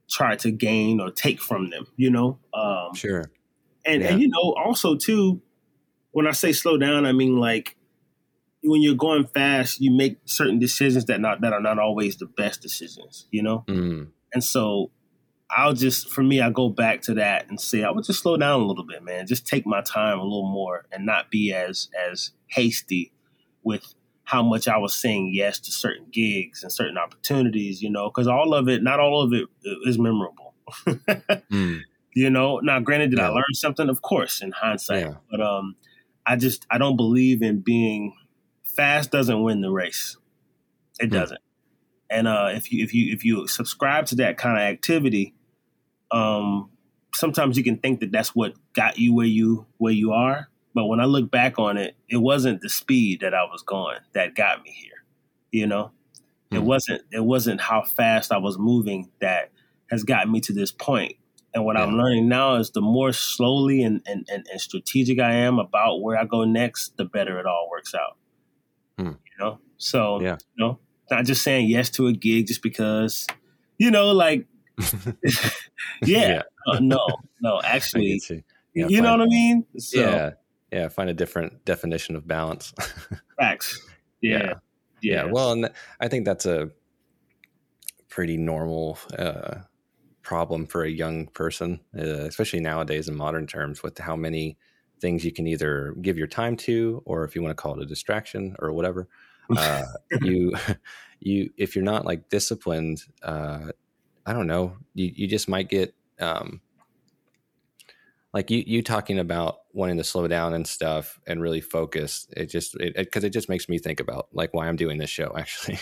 tried to gain or take from them, you know. Um, sure. And yeah. and you know, also too, when I say slow down, I mean like when you're going fast, you make certain decisions that not that are not always the best decisions, you know. Mm. And so I'll just for me, I go back to that and say I would just slow down a little bit, man. Just take my time a little more and not be as as hasty with how much I was saying yes to certain gigs and certain opportunities, you know, because all of it, not all of it is memorable. *laughs* mm. You know, now granted, did yeah. I learn something? Of course, in hindsight, yeah. but um, I just I don't believe in being fast. Doesn't win the race. It mm. doesn't. And uh, if you if you if you subscribe to that kind of activity, um, sometimes you can think that that's what got you where you where you are. But when I look back on it, it wasn't the speed that I was going that got me here. You know, mm-hmm. it hmm. wasn't it wasn't how fast I was moving that has gotten me to this point. And what yeah. I'm learning now is the more slowly and, and, and, and, strategic I am about where I go next, the better it all works out. Mm. You know? So, yeah. you know, not just saying yes to a gig just because, you know, like *laughs* yeah. yeah. Uh, no, no, *laughs* actually, yeah, you know what I mean? So, yeah. Yeah. Find a different definition of balance. *laughs* facts. Yeah. yeah. yeah. Well, and I think that's a pretty normal, uh, problem for a young person, uh, especially nowadays in modern terms, with how many things you can either give your time to, or if you want to call it a distraction or whatever. *laughs* Uh, you, *laughs* you, if you're not like disciplined, uh, I don't know, you, you just might get, um, like you, you talking about wanting to slow down and stuff and really focus. It just, it, it cause it just makes me think about like why I'm doing this show *laughs* actually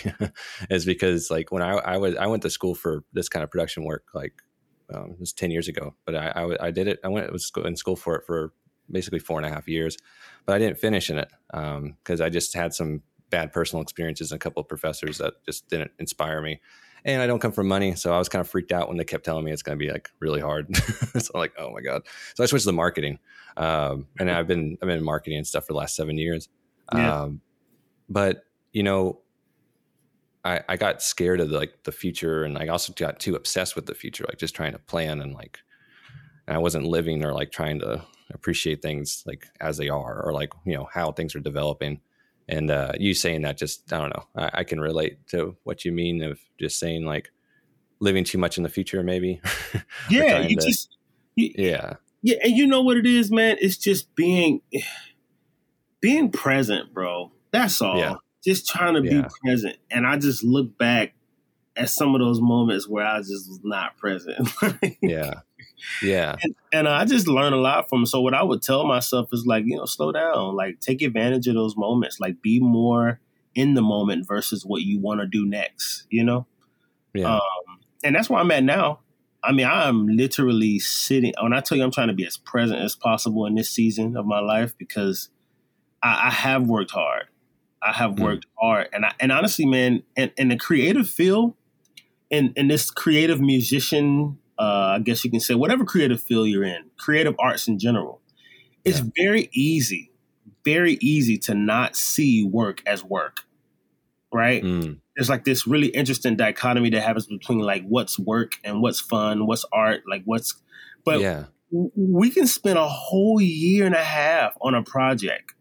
is because like when I, I was, I went to school for this kind of production work, like, um, it was 10 years ago, but I, I, I did it. I went, was in school for it for basically four and a half years, but I didn't finish in it. Um, cause I just had some bad personal experiences and a couple of professors that just didn't inspire me and I don't come from money, so I was kind of freaked out when they kept telling me it's going to be like really hard. *laughs* so I'm like, oh my god! So I switched to marketing, um, and I've been I've been in marketing and stuff for the last seven years. Yeah. Um, but you know, I I got scared of the, like the future, and I also got too obsessed with the future, like just trying to plan and like, and I wasn't living or like trying to appreciate things like as they are, or like you know how things are developing. And uh, you saying that just I don't know. I, I, can relate to what you mean of just saying like living too much in the future, maybe. *laughs* yeah, you to, just you, yeah, yeah, and you know what it is, man. It's just being *sighs* being present, bro. That's all. Yeah. Just trying to yeah. be present. And I just look back at some of those moments where I just was not present. *laughs* yeah. Yeah. And, and I just learned a lot from. So what I would tell myself is like, you know, slow down, like take advantage of those moments, like be more in the moment versus what you want to do next. You know. Yeah. Um, and that's where I'm at now. I mean, I'm literally sitting. When I tell you, I'm trying to be as present as possible in this season of my life because I, I have worked hard. I have hmm. worked mm. hard, and I, and honestly, man, in, in the creative field, in in this creative musician uh, I guess you can say whatever creative field you're in, creative arts in general, it's yeah. very easy, very easy to not see work as work, right? Mm. There's like this really interesting dichotomy that happens between like what's work and what's fun, what's art, like what's, but yeah. we can spend a whole year and a half on a project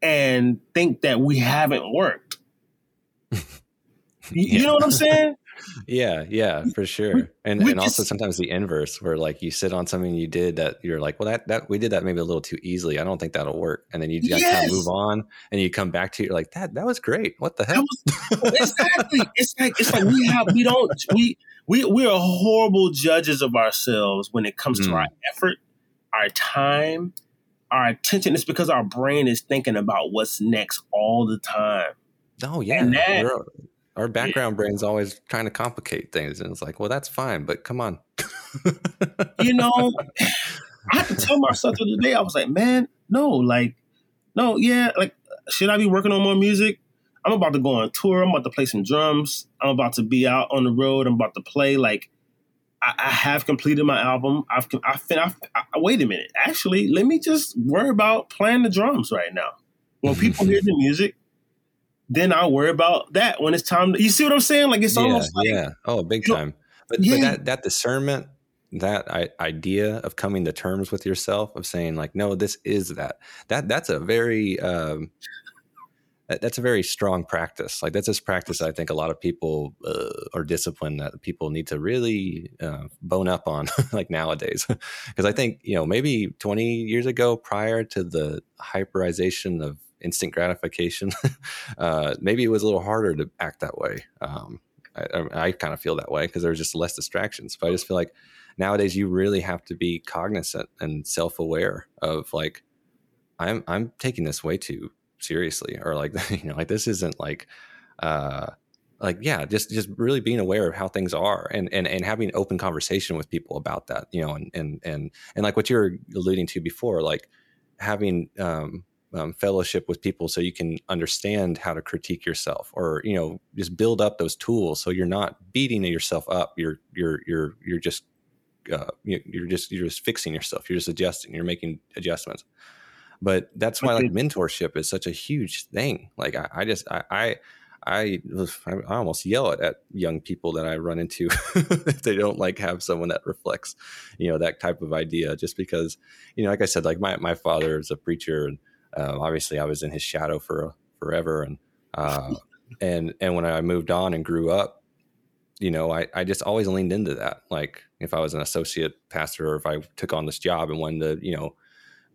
and think that we haven't worked. *laughs* you, yeah. you know what I'm saying? Yeah, yeah, for sure. And we and also sometimes the inverse, where like you sit on something you did that you're like, well, that that we did that maybe a little too easily. I don't think that'll work. And then you just yes. kind of move on, and you come back to it you're like that. That was great. What the hell? Was, exactly. it's like it's like we have we don't we we we are horrible judges of ourselves when it comes mm. to our mm. effort, our time, our attention. It's because our brain is thinking about what's next all the time. Oh yeah, that, our background yeah. brain's always trying to complicate things and it's like well that's fine but come on you know *laughs* i had to tell myself the other day i was like man no like no yeah like should i be working on more music i'm about to go on tour i'm about to play some drums i'm about to be out on the road i'm about to play like I, I have completed my album. I've, I've, I've, I, wait a minute. Actually, let me just worry about playing the drums right now. When people hear the music, then I'll worry about that when it's time. To, you see what I'm saying? Like it's yeah, almost like yeah. Oh, big time. But, yeah. but that that discernment, that I, idea of coming to terms with yourself, of saying like, no, this is that. That that's a very um, that's a very strong practice. Like that's this practice I think a lot of people uh, are disciplined that people need to really uh, bone up on, *laughs* like nowadays. *laughs* Because I think you know maybe 20 years ago, prior to the hyperization of instant gratification, *laughs* uh, maybe it was a little harder to act that way. Um, I, I kind of feel that way because there's just less distractions. But I just feel like nowadays you really have to be cognizant and self-aware of like I'm I'm taking this way too seriously or like *laughs* you know like this isn't like uh like yeah just just really being aware of how things are and and and having open conversation with people about that you know and and and and like what you were alluding to before like having um, um, fellowship with people so you can understand how to critique yourself or you know just build up those tools so you're not beating yourself up you're you're you're you're just uh, you're just you're just fixing yourself you're just adjusting you're making adjustments but that's why like mentorship is such a huge thing. Like I, I just I, I I, I almost yell at, at young people that I run into *laughs* if they don't like have someone that reflects, you know, that type of idea. Just because, you know, like I said, like my my father is a preacher, and uh, obviously I was in his shadow for forever, and uh, *laughs* and and when I moved on and grew up, you know, I I just always leaned into that. Like if I was an associate pastor or if I took on this job and wanted to, you know,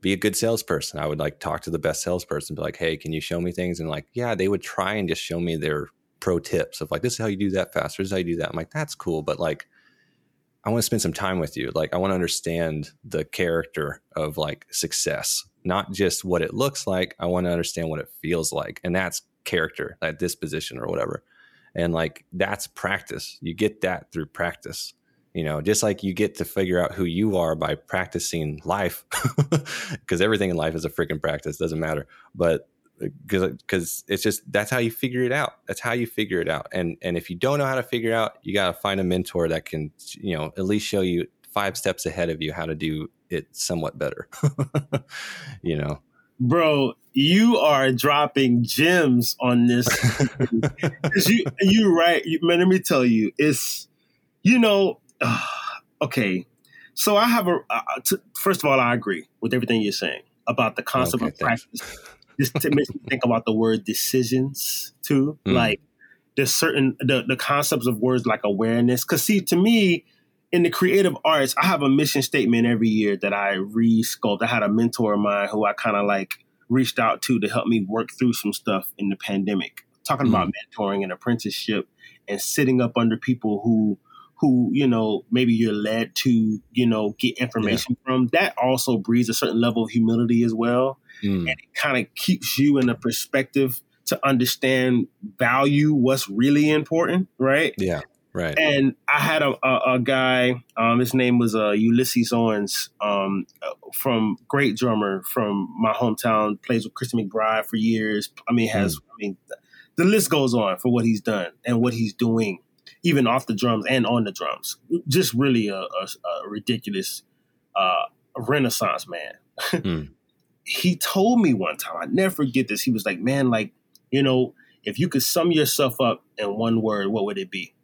be a good salesperson. I would like talk to the best salesperson, be like, hey, can you show me things? And like, yeah, they would try and just show me their pro tips of like, this is how you do that faster. This is how you do that. I'm like, that's cool. But like, I want to spend some time with you. Like, I want to understand the character of like success, not just what it looks like. I want to understand what it feels like. And that's character, that disposition or whatever. And like, that's practice. You get that through practice you know just like you get to figure out who you are by practicing life *laughs* because everything in life is a freaking practice doesn't matter but because uh, because it's just that's how you figure it out that's how you figure it out and and if you don't know how to figure it out you got to find a mentor that can you know at least show you five steps ahead of you how to do it somewhat better *laughs* you know bro you are dropping gems on this *laughs* you you right you, man let me tell you it's you know uh, *sighs* okay. So I have a. Uh, t- first of all, I agree with everything you're saying about the concept okay, of practice. This makes me think about the word decisions too. Mm. Like there's certain the the concepts of words like awareness. Because see, to me, in the creative arts, I have a mission statement every year that I re-sculpt. I had a mentor of mine who I kind of like reached out to to help me work through some stuff in the pandemic. Talking mm. about mentoring and apprenticeship and sitting up under people who who you know maybe you're led to you know get information yeah. from that also breeds a certain level of humility as well mm. and it kind of keeps you in a perspective to understand value what's really important right yeah right and i had a, a, a guy um, his name was uh, ulysses owens um, from great drummer from my hometown plays with christian mcbride for years i mean has mm. i mean the list goes on for what he's done and what he's doing even off the drums and on the drums. Just really a, a, a ridiculous uh, renaissance man. *laughs* mm. He told me one time, I never forget this. He was like, "Man, like you know, if you could sum yourself up in one word, what would it be?"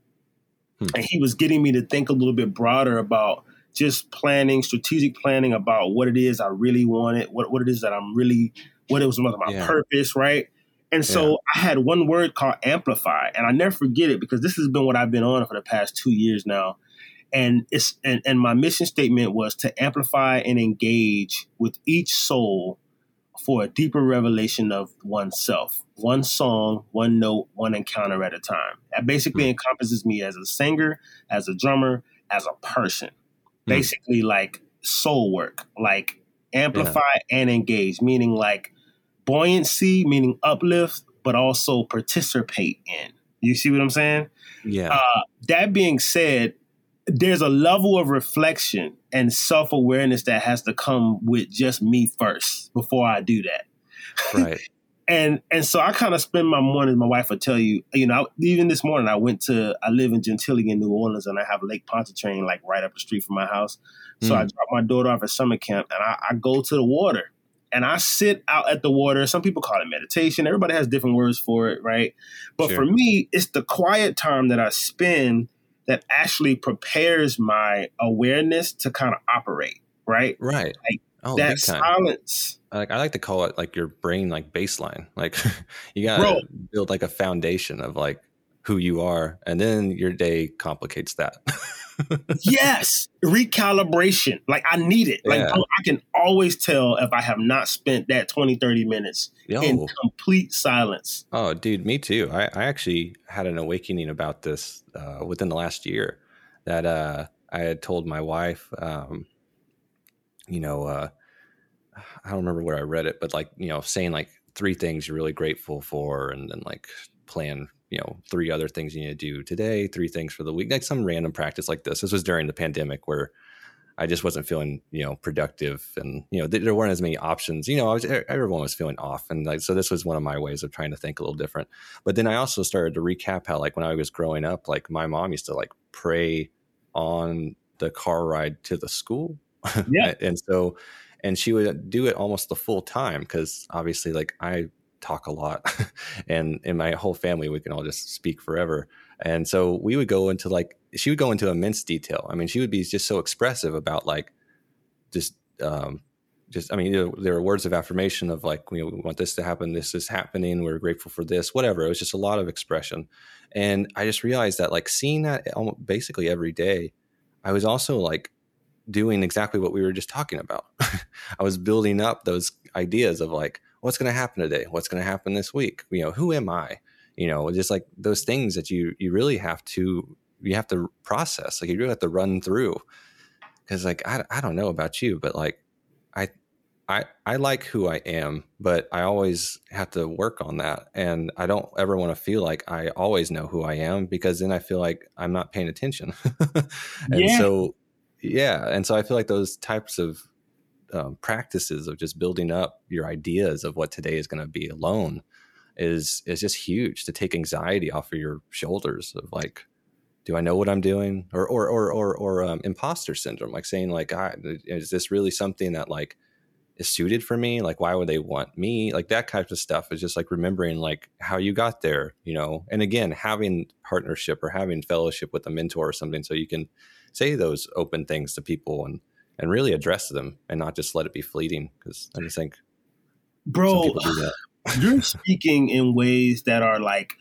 Hmm. And he was getting me to think a little bit broader about just planning, strategic planning about what it is I really wanted, what what it is that I'm really, what it was about my yeah. purpose, right? And so yeah. I had one word called amplify, and I never forget it because this has been what I've been on for the past two years now. And it's and, and my mission statement was to amplify and engage with each soul for a deeper revelation of oneself. One song, one note, one encounter at a time. That basically mm. encompasses me as a singer, as a drummer, as a person. Mm. Basically, like soul work, like amplify yeah. and engage, meaning like buoyancy, meaning uplift, but also participate in. You see what I'm saying? Yeah. Uh, that being said, there's a level of reflection and self awareness that has to come with just me first before I do that. Right. *laughs* and and so I kind of spend my mornings. My wife will tell you, you know, even this morning I went to. I live in Gentilly in New Orleans, and I have Lake Pontchartrain like right up the street from my house. So mm. I drop my daughter off at summer camp, and I, I go to the water, and I sit out at the water. Some people call it meditation. Everybody has different words for it, right? But sure. for me, it's the quiet time that I spend that actually prepares my awareness to kind of operate, right? Right. Like oh, that silence like I like to call it like your brain like baseline. Like *laughs* you gotta build like a foundation of like who you are, and then your day complicates that. *laughs* yes, recalibration. Like I need it. Like yeah. I can always tell if I have not spent that 20, 30 minutes Yo. in complete silence. Oh, dude, me too. I, I actually had an awakening about this uh, within the last year that uh, I had told my wife, um, you know, uh, I don't remember where I read it, but like, you know, saying like three things you're really grateful for and then like plan, you know, three other things you need to do today, three things for the week, like some random practice like this. This was during the pandemic where I just wasn't feeling, you know, productive and, you know, there weren't as many options. You know, I was, everyone was feeling off. And like, so this was one of my ways of trying to think a little different. But then I also started to recap how, like, when I was growing up, like my mom used to like pray on the car ride to the school. Yeah. *laughs* and so, and she would do it almost the full time because obviously like i talk a lot *laughs* and in my whole family we can all just speak forever. And so we would go into like she would go into immense detail. I mean she would be just so expressive about like just um just i mean you know, there are words of affirmation of like you know, we want this to happen this is happening we're grateful for this whatever. It was just a lot of expression. And i just realized that like seeing that almost basically every day i was also like doing exactly what we were just talking about. *laughs* I was building up those ideas of like, what's going to happen today? What's going to happen this week? You know, who am I? You know, just like those things that you you really have to you have to process. Like you really have to run through. Because like I I don't know about you, but like I I I like who I am, but I always have to work on that, and I don't ever want to feel like I always know who I am because then I feel like I'm not paying attention. *laughs* and yeah. so yeah and so i feel like those types of um, practices of just building up your ideas of what today is going to be alone is is just huge to take anxiety off of your shoulders of like do i know what i'm doing? Or or or or, or um, imposter syndrome like saying like is this really something that like is suited for me like why would they want me like that type of stuff is just like remembering like how you got there you know and again having partnership or having fellowship with a mentor or something so you can say those open things to people and and really address them and not just let it be fleeting because I just think bro *sighs* you're speaking in ways that are like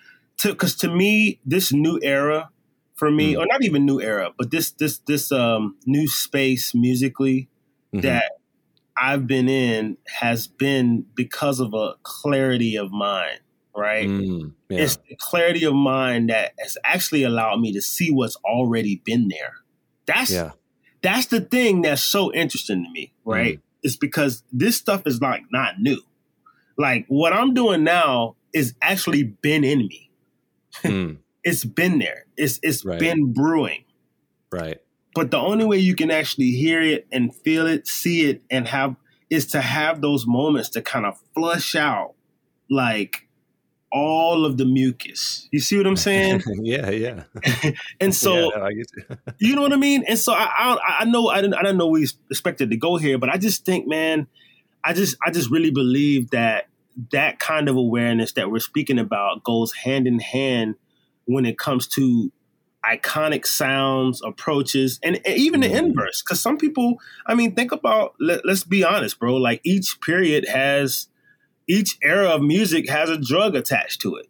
because to, to, me this new era for me mm. or not even new era but this this this um new space musically mm-hmm. that I've been in has been because of a clarity of mind right? Mm, yeah. It's the clarity of mind that has actually allowed me to see what's already been there. That's yeah. that's the thing that's so interesting to me, right? Mm. It's because this stuff is like not new. Like what I'm doing now is actually been in me. Mm. *laughs* it's been there. It's it's right. been brewing. Right. But the only way you can actually hear it and feel it, see it, and have is to have those moments to kind of flush out like all of the mucus. You see what I'm saying? *laughs* yeah, yeah. *laughs* and so, yeah, no, *laughs* you know what I mean. And so, I, I, I know I didn't, I didn't know we expected to go here, but I just think, man, I just, I just really believe that that kind of awareness that we're speaking about goes hand in hand when it comes to iconic sounds, approaches, and, and even mm-hmm. the inverse. Because some people, I mean, think about. Let, let's be honest, bro. Like each period has each era of music has a drug attached to it,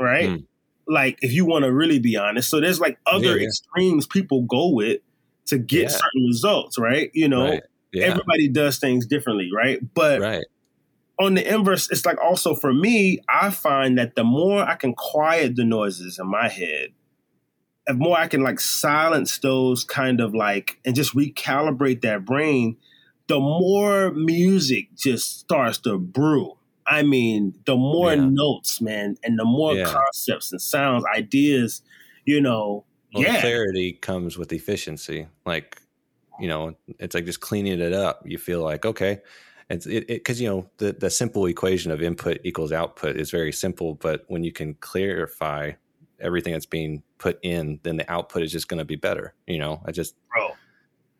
right? Mm. Like if you want to really be honest, so there's like other yeah, yeah. extremes people go with to get yeah. certain results, right? You know, right. everybody does things differently, right? But right. on the inverse, it's like also for me, I find that the more I can quiet the noises in my head, more I can like silence those kind of like and just recalibrate that brain, the more music just starts to brew. I mean, the more yeah. notes, man, and the more yeah. concepts and sounds, ideas, you know, well, yeah. clarity comes with efficiency. Like, you know, it's like just cleaning it up. You feel like, okay, it's it because you know the the simple equation of input equals output is very simple, but when you can clarify everything that's being put in, then the output is just going to be better. You know, I just bro.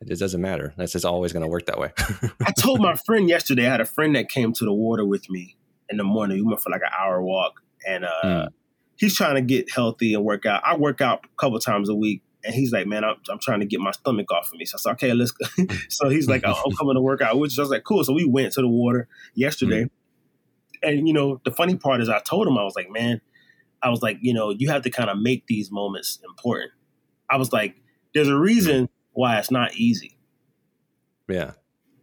It just doesn't matter. That's just always going to work that way. *laughs* I told my friend yesterday. I had a friend that came to the water with me in the morning. We went for like an hour walk, and uh, mm. he's trying to get healthy and work out. I work out a couple times a week, and he's like, "Man, I'm, I'm trying to get my stomach off of me." So I said, "Okay, let's." go. *laughs* so he's like, oh, "I'm *laughs* coming to work out," which I was like, "Cool." So we went to the water yesterday, mm. and you know, the funny part is, I told him I was like, "Man," I was like, "You know, you have to kind of make these moments important." I was like, "There's a reason why it's not easy." Yeah.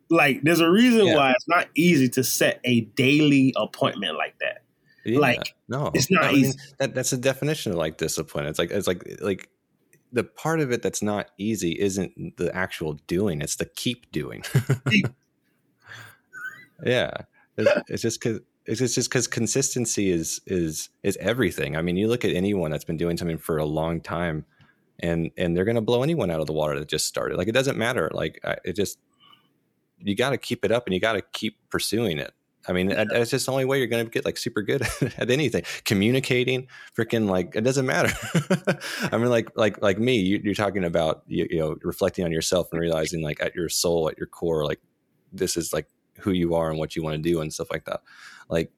Like, there's a reason yeah. why it's not easy to set a daily appointment like that. Yeah. Like, no, it's not I easy. that, that's the definition of like discipline. It's like it's like like the part of it that's not easy isn't the actual doing; it's the keep doing. *laughs* yeah, it's, it's just because it's just because consistency is is is everything. I mean, you look at anyone that's been doing something for a long time, and and they're going to blow anyone out of the water that just started. Like it doesn't matter. Like it just you got to keep it up and you got to keep pursuing it. I mean, yeah. that's just the only way you're going to get like super good *laughs* at anything. Communicating, freaking like it doesn't matter. *laughs* I mean, like like like me, you, are talking about you, you, know reflecting on yourself and realizing like at your soul, at your core, like this is like who you are and what you want to do and stuff like that. Like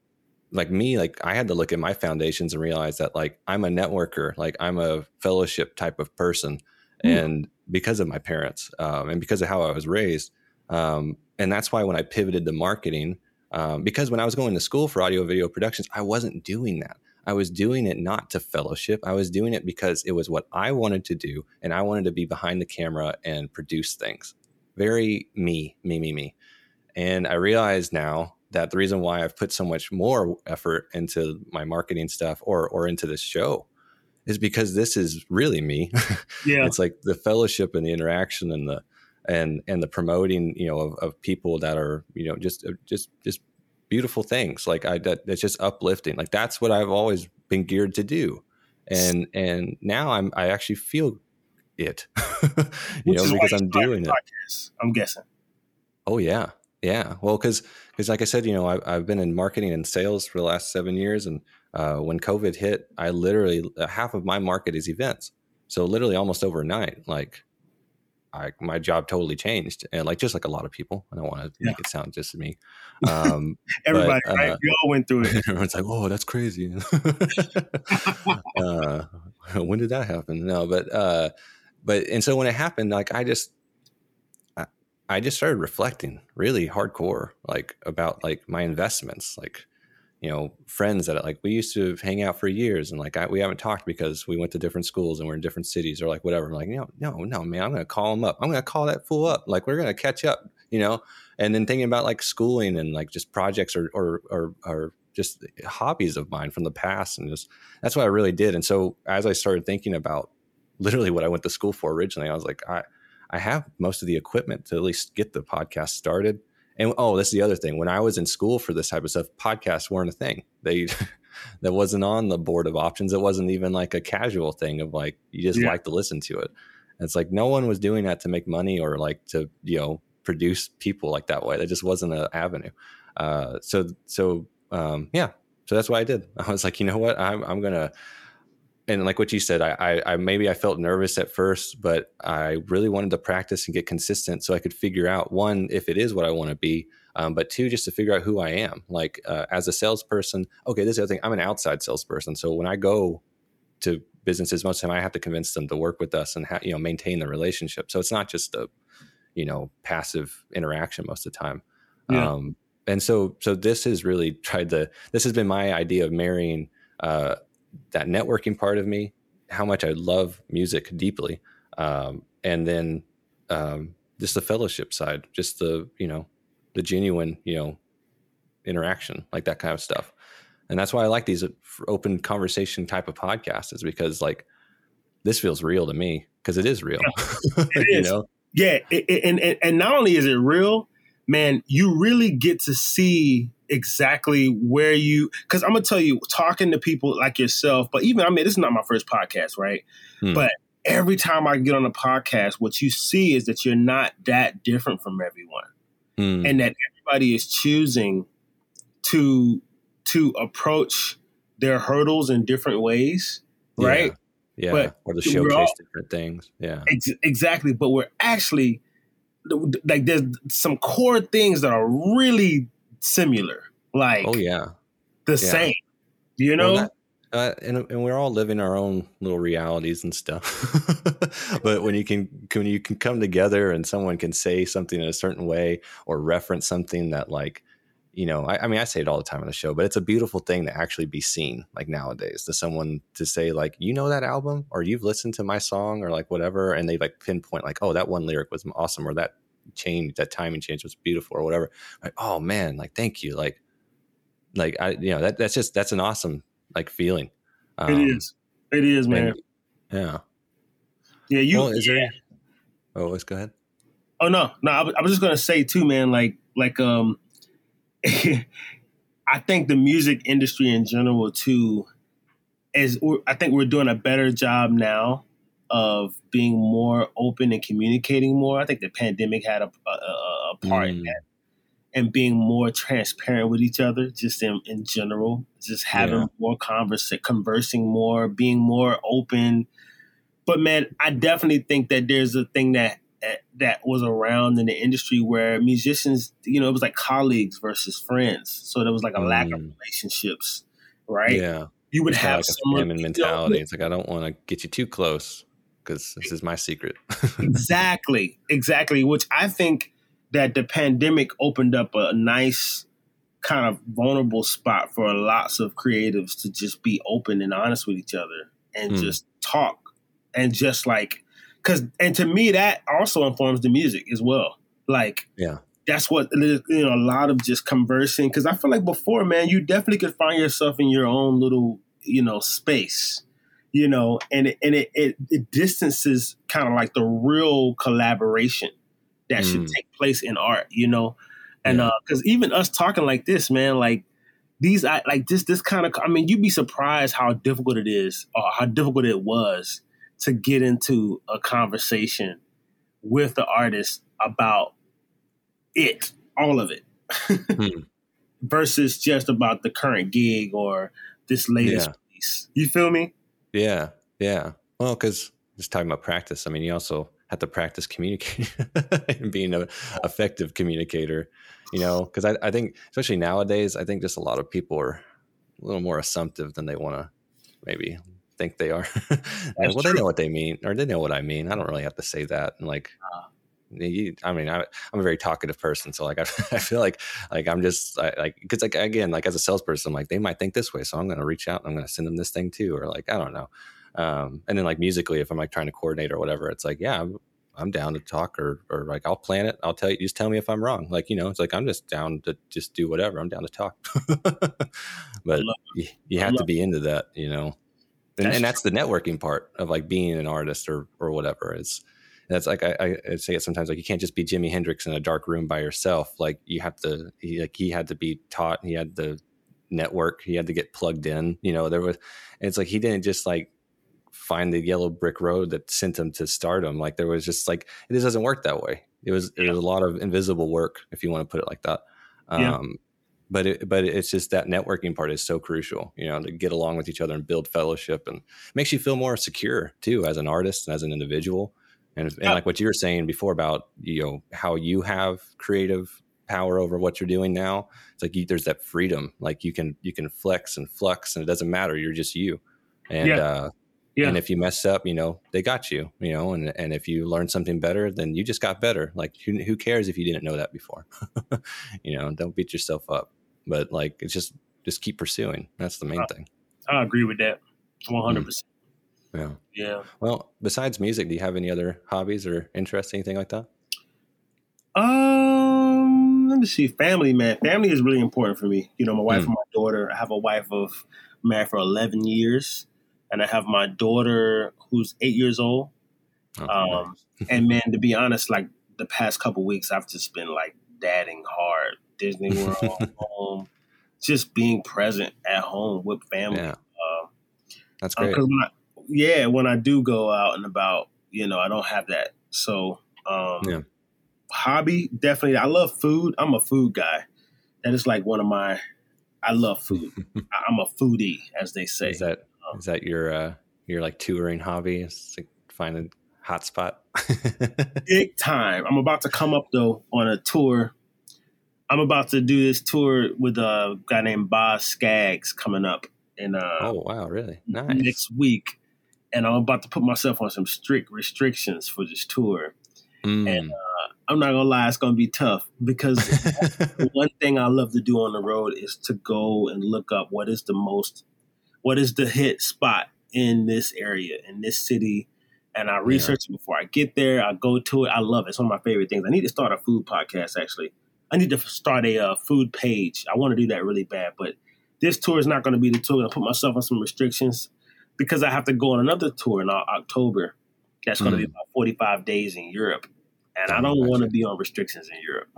like me, like I had to look at my foundations and realize that like I'm a networker, like I'm a fellowship type of person, mm. and because of my parents um, and because of how I was raised, um, and that's why when I pivoted to marketing, um, because when I was going to school for audio video productions, I wasn't doing that. I was doing it not to fellowship. I was doing it because it was what I wanted to do, and I wanted to be behind the camera and produce things. Very me, me, me, me. And I realize now that the reason why I've put so much more effort into my marketing stuff or or into this show is because this is really me. *laughs* Yeah. it's like the fellowship and the interaction and the and and the promoting you know of, of people that are you know just uh, just just beautiful things. Like i that it's just uplifting. Like that's what i've always been geared to do. And and now i'm i actually feel it. *laughs* You know because i'm doing it. i'm guessing. Oh yeah yeah well because because like i said you know I, have been in marketing and sales for the last seven years and uh, when covid hit i literally uh, half of my market is events so literally almost overnight like I, my job totally changed, and like just like a lot of people, I don't want to yeah. make it sound just me. *laughs* Um, Everybody, but, uh, right? We all went through it. *laughs* Everyone's like, "Oh, that's crazy." *laughs* uh, when did that happen? No, but uh, but and so when it happened, like I just I, just started reflecting really hardcore, like about like my investments, like you know friends that like we used to hang out for years and like I, we haven't talked because we went to different schools and we're in different cities or like whatever. I'm like no, no, no, man, I'm gonna call him up. I'm gonna call that fool up. Like we're gonna catch up, you know. And then thinking about like schooling and like just projects or or or, or just hobbies of mine from the past and just that's what I really did. And so as I started thinking about literally what I went to school for originally, I was like, I I have most of the equipment to at least get the podcast started and oh, this is the other thing. When I was in school for this type of stuff, podcasts weren't a thing. They *laughs* that wasn't on the board of options. It wasn't even like a casual thing of like you just yeah. like to listen to it. And it's like no one was doing that to make money or like to you know produce people like that way. That just wasn't an avenue. Uh, so so um, yeah. So that's what I did. *laughs* I was like, you know what, I'm I'm gonna and like what you said, I, I, I, maybe I felt nervous at first, but I really wanted to practice and get consistent so I could figure out one if it is what I want to be, um, but two just to figure out who I am. Like uh, as a salesperson, okay, this is the other thing. I'm an outside salesperson, so when I go to businesses, most of the time I have to convince them to work with us and ha- you know maintain the relationship. So it's not just a you know passive interaction most of the time. Yeah. Um, and so so this has really tried to. This has been my idea of marrying. Uh, that networking part of me, how much I love music deeply, um, and then um, just the fellowship side, just the you know the genuine you know interaction, like that kind of stuff. And that's why I like these open conversation type of podcasts, is because like this feels real to me because it is real. Yeah, *laughs* it you is. know? Yeah, it, it, and and not only is it real, man, you really get to see exactly where you because I'm gonna tell you, talking to people like yourself, but even I mean, this is not my first podcast, right? Hmm. But every time I get on a podcast, what you see is that you're not that different from everyone. mm. and that everybody is choosing to to approach their hurdles in different ways, right? Yeah, but or to showcase all, different things. Yeah, ex- exactly. But we're actually like there's some core things that are really similar. Like, oh yeah, the yeah. same. You know, well, that, uh, and, and we're all living our own little realities and stuff. *laughs* but when you can when you can come together and someone can say something in a certain way or reference something that like you know, I, I, mean, I say it all the time on the show, but it's a beautiful thing to actually be seen, like nowadays, to someone to say, like, you know, that album, or you've listened to my song, or like whatever, and they like pinpoint, like, oh, that one lyric was awesome, or that change, that timing change was beautiful, or whatever. Like, oh man, like, thank you, like, like I, you know, that that's just that's an awesome like feeling. Um, it is, it is, man. And, yeah, yeah. You, well, is yeah. There, oh, let's go ahead. Oh no, no, I, I was just gonna say too, man. Like, like, um *laughs* I think the music industry in general too is I think we're doing a better job now of being more open and communicating more. I think the pandemic had a, a, a part mm. in that, and being more transparent with each other, just in, in general, just having yeah. more converse, conversing more, being more open. But man, I definitely think that there's a thing that that was around in the industry where musicians, you know, it was like colleagues versus friends. So there was like a mm. lack of mm. relationships, right? Yeah. You would it's have like someone a mentality. You know, it's like I don't want to get you too close because this is my secret. *laughs* exactly, exactly. Which I think that the pandemic opened up a nice kind of vulnerable spot for lots of creatives to just be open and honest with each other and mm. just talk and just like because and to me that also informs the music as well. Like, yeah, that's what you know. A lot of just conversing because I feel like before, man, you definitely could find yourself in your own little you know space, you know, and it, and it, it, it distances kind of like the real collaboration that mm. should take place in art, you know, and because yeah. uh, even us talking like this, man, like these I, like this this kind of I mean you'd be surprised how difficult it is or how difficult it was to get into a conversation with the artist about it, all of it, hmm. *laughs* versus just about the current gig or this latest yeah. piece. You feel me? Yeah, yeah. Well, because just talking about practice, I mean, you also have to practice communicating *laughs* and being an effective communicator. You know, because I, I think, especially nowadays, I think just a lot of people are a little more assumptive than they want to maybe think they are. *laughs* well, true. they know what they mean, or they know what I mean. I don't really have to say that. And like, uh, you, I mean, I, am a very talkative person, so like, *laughs* I, I feel like like I'm just I, like because like again, like as a salesperson, like they might think this way, so I'm going to reach out and I'm going to send them this thing too, or like I don't know. Um, and then like musically, if I'm like trying to coordinate or whatever, it's like yeah. I'm, I'm down to talk or, or like I'll plan it. I'll tell you, just tell me if I'm wrong. Like, you know, it's like I'm just down to just do whatever. I'm down to talk. *laughs* but you, you have to be into that, you know and that's, and that's the networking part of like being an artist or or whatever that's like I, I say it sometimes like you can't just be Jimi Hendrix in a dark room by yourself. Like you have to he, like he had to be taught he had the network he had to get plugged in you know there was it's like he didn't just like find the yellow brick road that sent him to stardom. Like there was just like it just doesn't work that way. It was it was a lot of invisible work if you want to put it like that. Yeah. um but it, but it's just that networking part is so crucial, you know, to get along with each other and build fellowship, and makes you feel more secure too as an artist and as an individual. And, and uh, like what you were saying before about you know how you have creative power over what you're doing now, it's like you, there's that freedom, like you can you can flex and flux, and it doesn't matter, you're just you. And yeah. Uh, yeah. And if you mess up, you know, they got you, you know, and, and if you learn something better, then you just got better. Like who, who cares if you didn't know that before? *laughs* you know, don't beat yourself up but like it's just just keep pursuing. That's the main I, thing. I agree with that, mm. one hundred percent. Yeah. Yeah. Well, besides music, do you have any other hobbies or interests, anything like that? Um, let me see. Family, man. Family is really important for me. You know, my wife mm. and my daughter. I have a wife of married for eleven years, and I have my daughter who's eight years old. Oh, um, nice. *laughs* and man, to be honest, like the past couple weeks, I've just been like dadding hard Disney *laughs* World, home, just being present at home with family. Yeah. Uh, That's great. When I, yeah, when I do go out and about, you know, I don't have that. So, um, yeah. hobby, definitely. I love food. I'm a food guy. That is like one of my. I love food. *laughs* I'm a foodie, as they say. Is that um, is that your uh, your like touring hobby? It's like find a hot spot. *laughs* big time. I'm about to come up though on a tour. I'm about to do this tour with a guy named Boz Skaggs coming up in uh oh wow really nice next week and i'm about to put myself on some strict restrictions for this tour. Mm. and uh, i'm not gonna lie it's gonna be tough because *laughs* one thing i love to do on the road is to go and look up what is the most what is the hit spot in this area in this city. And i research yeah. it before i get there. I go to it. I love it. It's one of my favorite things. I need to start a food podcast actually. I need to start a uh, food page. I want to do that really bad but this tour is not going to be the tour. I put myself on some restrictions because I have to go on another tour in October. That's going to mm. be about 45 days in Europe. And oh, I don't want to be on restrictions in Europe.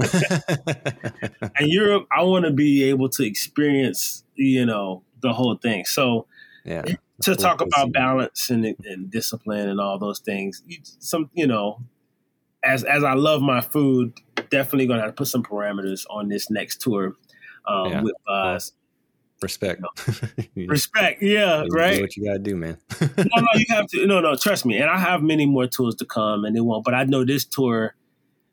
*laughs* *laughs* in Europe, I want to be able to experience, you know, the whole thing. So, yeah, to talk about balance and, and discipline and all those things, some, you know, as as I love my food, definitely going to have to put some parameters on this next tour um, yeah. with uh, Respect. *laughs* Respect. Yeah. You right. what you gotta do, man. *laughs* no, no, you have to. No, no. Trust me. And I have many more tours to come, and they won't. But I know this tour.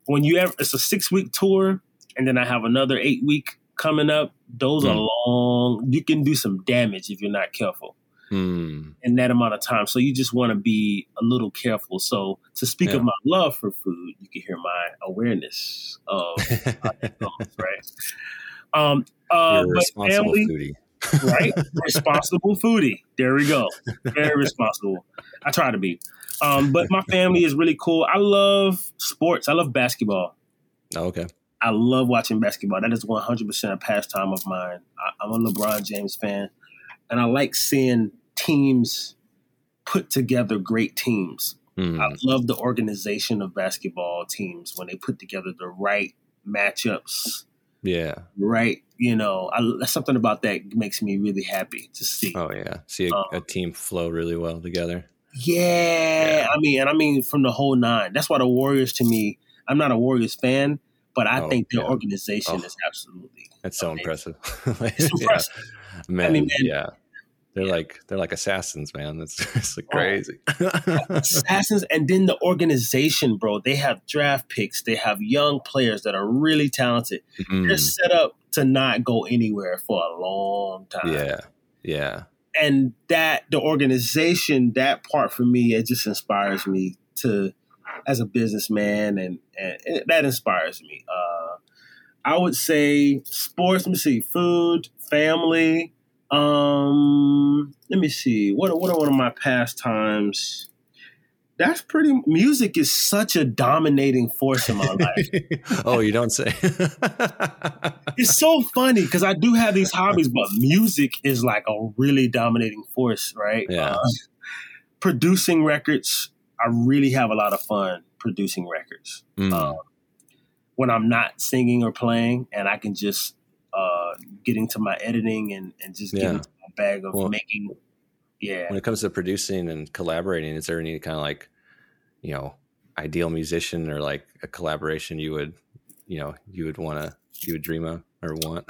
When you ever, it's a six week tour, and then I have another eight week coming up. Those mm. are long. You can do some damage if you're not careful. Mm. In that amount of time, so you just want to be a little careful. So, to speak yeah. of my love for food, you can hear my awareness of *laughs* goes, right? Um, uh, but family, foodie. *laughs* right? *laughs* responsible foodie. There we go. Very responsible. I try to be. Um, but my family is really cool. I love sports. I love basketball. Oh, okay. I love watching basketball. That is 100% a pastime of mine. I, I'm a LeBron James fan, and I like seeing teams put together great teams. Mm. I love the organization of basketball teams when they put together the right matchups yeah. Right. You know, I, something about that makes me really happy to see. Oh yeah, see a, um, a team flow really well together. Yeah, yeah, I mean, and I mean from the whole nine. That's why the Warriors, to me, I'm not a Warriors fan, but I oh, think their yeah. organization oh, is absolutely. That's so amazing. impressive. *laughs* it's impressive. Yeah. Man, I mean, man, yeah. They're yeah. like they're like assassins, man. That's *laughs* it's like crazy. *laughs* assassins, and then the organization, bro. They have draft picks. They have young players that are really talented. Mm-hmm. They're set up to not go anywhere for a long time. Yeah, yeah. And that the organization, that part for me, it just inspires me to, as a businessman, and, and, and that inspires me. Uh, I would say sports. Let me see, food, family um, let me see. What what are one of my pastimes? That's pretty. Music is such a dominating force in my life. *laughs* oh, you don't say. *laughs* it's so funny because I do have these hobbies, but music is like a really dominating force, right? Yeah. Uh, producing records, I really have a lot of fun producing records. Mm. Um, when I'm not singing or playing, and I can just uh, getting to my editing and, and just yeah. getting to my bag of well, making. Yeah. When it comes to producing and collaborating, is there any kind of like, you know, ideal musician or like a collaboration you would, you know, you would want to, you would dream of or want?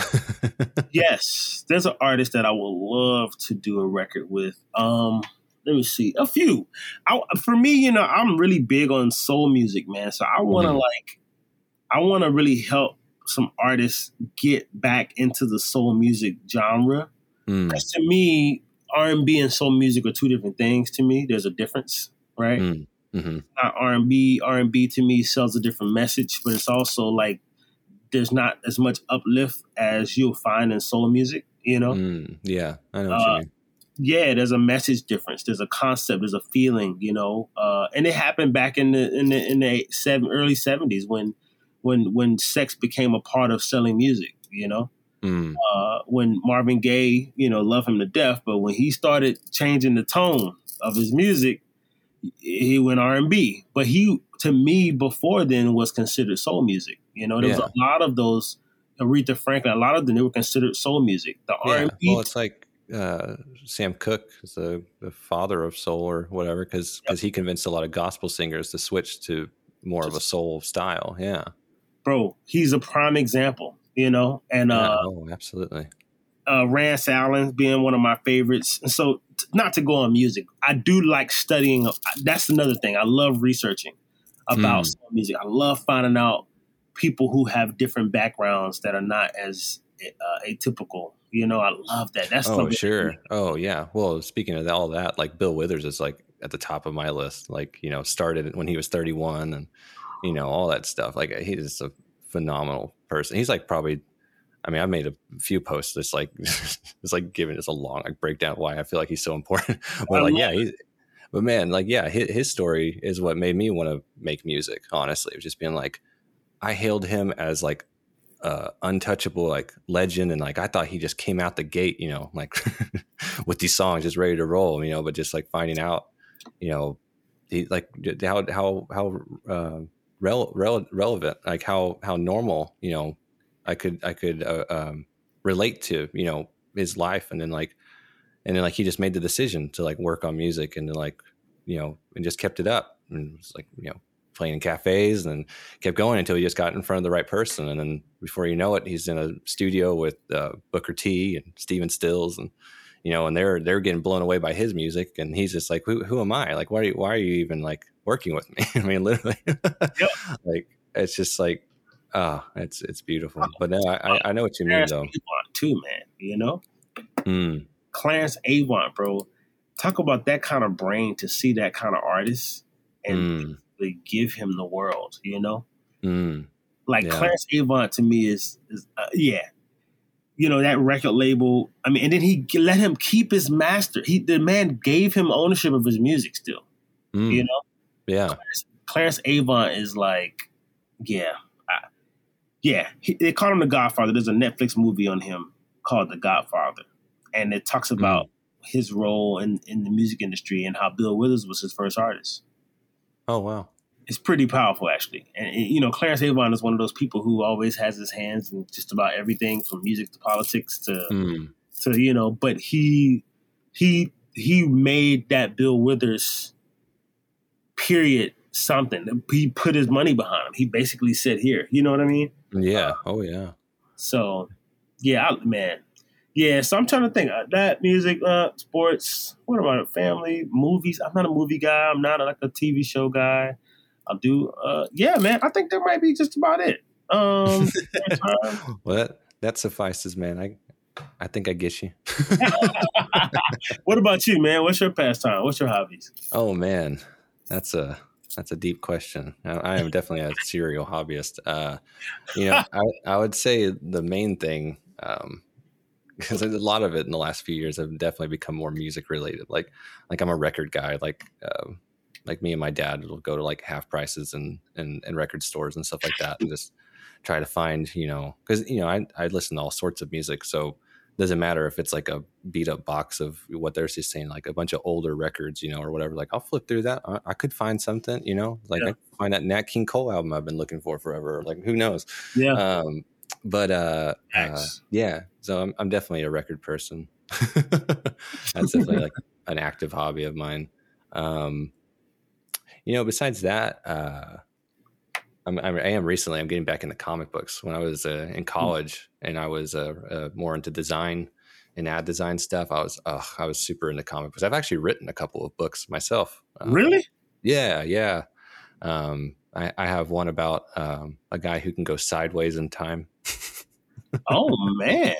*laughs* yes. There's an artist that I would love to do a record with. Um, let me see a few. I, for me, you know, I'm really big on soul music, man. So I want to mm-hmm. like, I want to really help some artists get back into the soul music genre. Because mm. to me, R and B and soul music are two different things. To me, there's a difference, right? Mm. Mm-hmm. Not R and B. R and B to me sells a different message, but it's also like there's not as much uplift as you'll find in soul music. You know? Mm. Yeah, I know what uh, you mean. Yeah, there's a message difference. There's a concept. There's a feeling. You know, uh, and it happened back in the in the in the seven, early '70s when when when sex became a part of selling music. You know, mm. uh, when Marvin Gaye, you know, love him to death, but when he started changing the tone of his music, he went R and B. But he, to me, before then was considered soul music. You know, there yeah. was a lot of those. Aretha Franklin, a lot of them they were considered soul music. The R and B. Well, it's like uh, Sam Cooke is the, the, father of soul or whatever, because because yep. he convinced a lot of gospel singers to switch to more Just, of a soul style. Yeah, bro, he's a prime example. You know, and uh, oh, absolutely. Uh, Rance Allen being one of my favorites. And so, not to go on music, I do like studying. That's another thing. I love researching about mm. music. I love finding out people who have different backgrounds that are not as uh, atypical. You know, I love that. That's oh sure. Oh yeah. Well, speaking of all that, like Bill Withers is like at the top of my list. Like you know, started when he was 31, and you know all that stuff. Like he's a phenomenal person. He's like probably. I mean, I made a few posts. It's like *laughs* it's like giving us a long like breakdown why I feel like he's so important. *laughs* but like, yeah, he's but man, like, yeah, his, his story is what made me want to make music. Honestly, it was just being like, I hailed him as like uh, untouchable like legend and like I thought he just came out the gate, you know, like *laughs* with these songs just ready to roll, you know, but just like finding out, you know, he like how how how uh, rel- rel- relevant, like how how normal, you know, I could I could uh, um, relate to, you know, his life, and then like and then like he just made the decision to like work on music and then like you know and just kept it up and it was like you know playing in cafes and kept going until he just got in front of the right person. And then before you know it, he's in a studio with uh, Booker T and Stephen Stills and, you know, and they're, they're getting blown away by his music. And he's just like, who, who am I? Like, why are you, why are you even like working with me? *laughs* I mean, literally yep. *laughs* like, it's just like, ah, oh, it's, it's beautiful. But no, I, I know what you mean though. Too, man, you know, mm. Clarence Avant, bro, talk about that kind of brain to see that kind of artist and mm give him the world, you know? Mm, like yeah. Clarence Avant to me is, is uh, yeah. You know, that record label, I mean, and then he let him keep his master. He The man gave him ownership of his music still, mm, you know? Yeah. Clarence, Clarence Avant is like, yeah. I, yeah, he, they call him the Godfather. There's a Netflix movie on him called The Godfather, and it talks mm. about mm. his role in, in the music industry and how Bill Withers was his first artist. Oh wow. It's pretty powerful, actually. And, and, you know, Clarence Avant is one of those people who always has his hands in just about everything, from music to politics to mm. to you know. But he he he made that Bill Withers period something. He put his money behind him. He basically said, "Here," you know what I mean? Yeah. Oh yeah. So, yeah, I, man, yeah, so I'm trying to think uh, that music, uh, sports. What about it? Family, movies. I'm not a movie guy. I'm not a, like a TV show guy. I'll do. Uh, yeah, man. I think that might be just about it. Um, *laughs* well, that, that suffices, man. I I think I get you. *laughs* what about you, man? What's your pastime? What's your hobbies? Oh man, that's a that's a deep question. I, am *laughs* definitely a serial hobbyist. Uh, you know, I, I would say the main thing um, *laughs* because a lot of it in the last few years have definitely become more music related. Like, like I'm a record guy. Like, uh, like me and my dad will go to like half prices and and, and record stores and stuff like that, and just try to find, you know, because you know I I listen to all sorts of music, so doesn't matter if it's like a beat up box of what they're just saying, like a bunch of older records, you know, or whatever. Like I'll flip through that. I, I could find something, you know, like yeah. I find that Nat King Cole album I've been looking for forever. Like who knows? Yeah. Um, but uh, uh, yeah, so I'm, I'm definitely a record person. *laughs* That's definitely like an active hobby of mine. Um, you know, besides that, uh, I'm, I'm, recently. I'm getting back into comic books. When I was uh, in hmm. college and I was uh, uh, more into design and ad design stuff, I was uh, I was super into comic books. I've actually written a couple of books myself. Um, really? Yeah, yeah. Um, I, I, have one about um, a guy who can go sideways in time oh *laughs* man.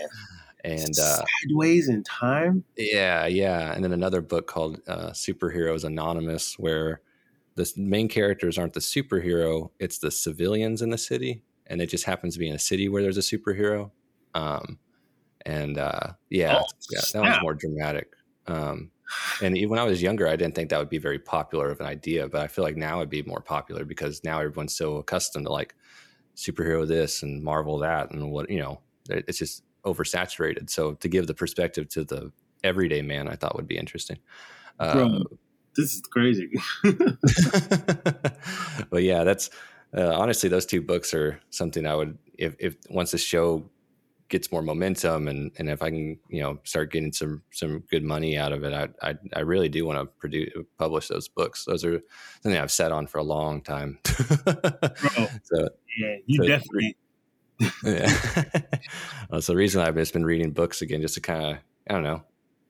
And uh, sideways in time. Yeah, yeah. And then another book called uh, Superheroes Anonymous, where the main characters aren't the superhero; it's the civilians in the city, and it just happens to be in a city where there's a superhero. Um, and uh, yeah, oh, yeah, that one's more dramatic. Um, and even when I was younger, I didn't think that would be very popular of an idea, but I feel like now it'd be more popular because now everyone's so accustomed to like superhero this and Marvel that and what you know it's just oversaturated. So to give the perspective to the everyday man, I thought would be interesting. Uh, this is crazy. *laughs* *laughs* but yeah, that's uh, honestly those two books are something I would if if once the show gets more momentum and and if I can you know start getting some some good money out of it, I I, I really do want to produce publish those books. Those are something I've sat on for a long time. *laughs* so yeah, you so, definitely. yeah. well, so the reason I've just been reading books again, just to kind of I don't know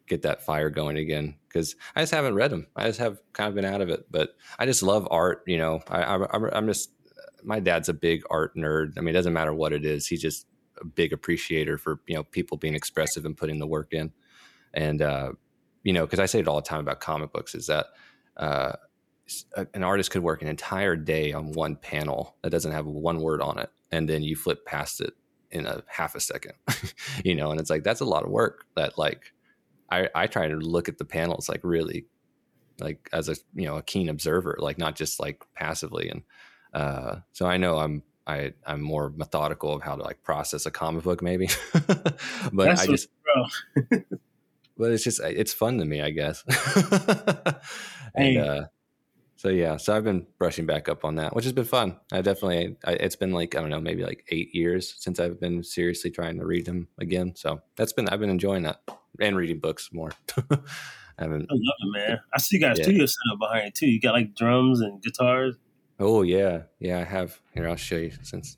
get that fire going again because I just haven't read them. I just have kind of been out of it, but I just love art. You know, I, I I'm just my dad's a big art nerd. I mean, it doesn't matter what it is. He's just a big appreciator for you know people being expressive and putting the work in. And uh, you know, because I say it all the time about comic books, is that uh, an artist could work an entire day on one panel that doesn't have one word on it, and then you flip past it in a half a second. *laughs* you know, and it's like that's a lot of work. That like I I try to look at the panels like really like as a you know a keen observer, like not just like passively and uh, so I know I'm I I'm more methodical of how to like process a comic book maybe, *laughs* but That's I just *laughs* but it's just it's fun to me I guess. *laughs* and hey. uh, so yeah, so I've been brushing back up on that, which has been fun. I definitely I, it's been like I don't know maybe like eight years since I've been seriously trying to read them again. So that's been I've been enjoying that and reading books more. *laughs* I, I love it, man. I see you got a yeah. studio set up behind it too. You got like drums and guitars. Oh yeah, yeah. I have here. I'll show you since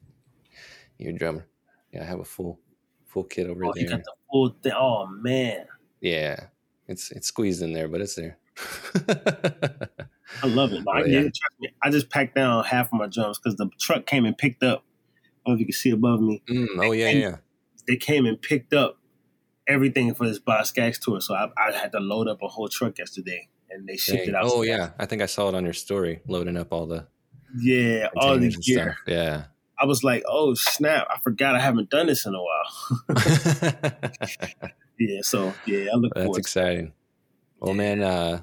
you're a drummer. Yeah, I have a full full kit over oh, there. You got the full thing. Oh man. Yeah, it's it's squeezed in there, but it's there. I love it. *laughs* I, yeah. I just packed down half of my drums because the truck came and picked up. I don't know if you can see above me. Mm, oh yeah, yeah. They came and picked up everything for this Boz Scaggs tour, so I, I, had to load up a whole truck yesterday, and they shipped Dang. it out. Oh yeah, I think I saw it on your story, loading up all the yeah, all the gear. Stuff. Yeah. I was like, oh snap! I forgot I haven't done this in a while. *laughs* *laughs* yeah, so yeah, I look. That's exciting. Well, man, uh,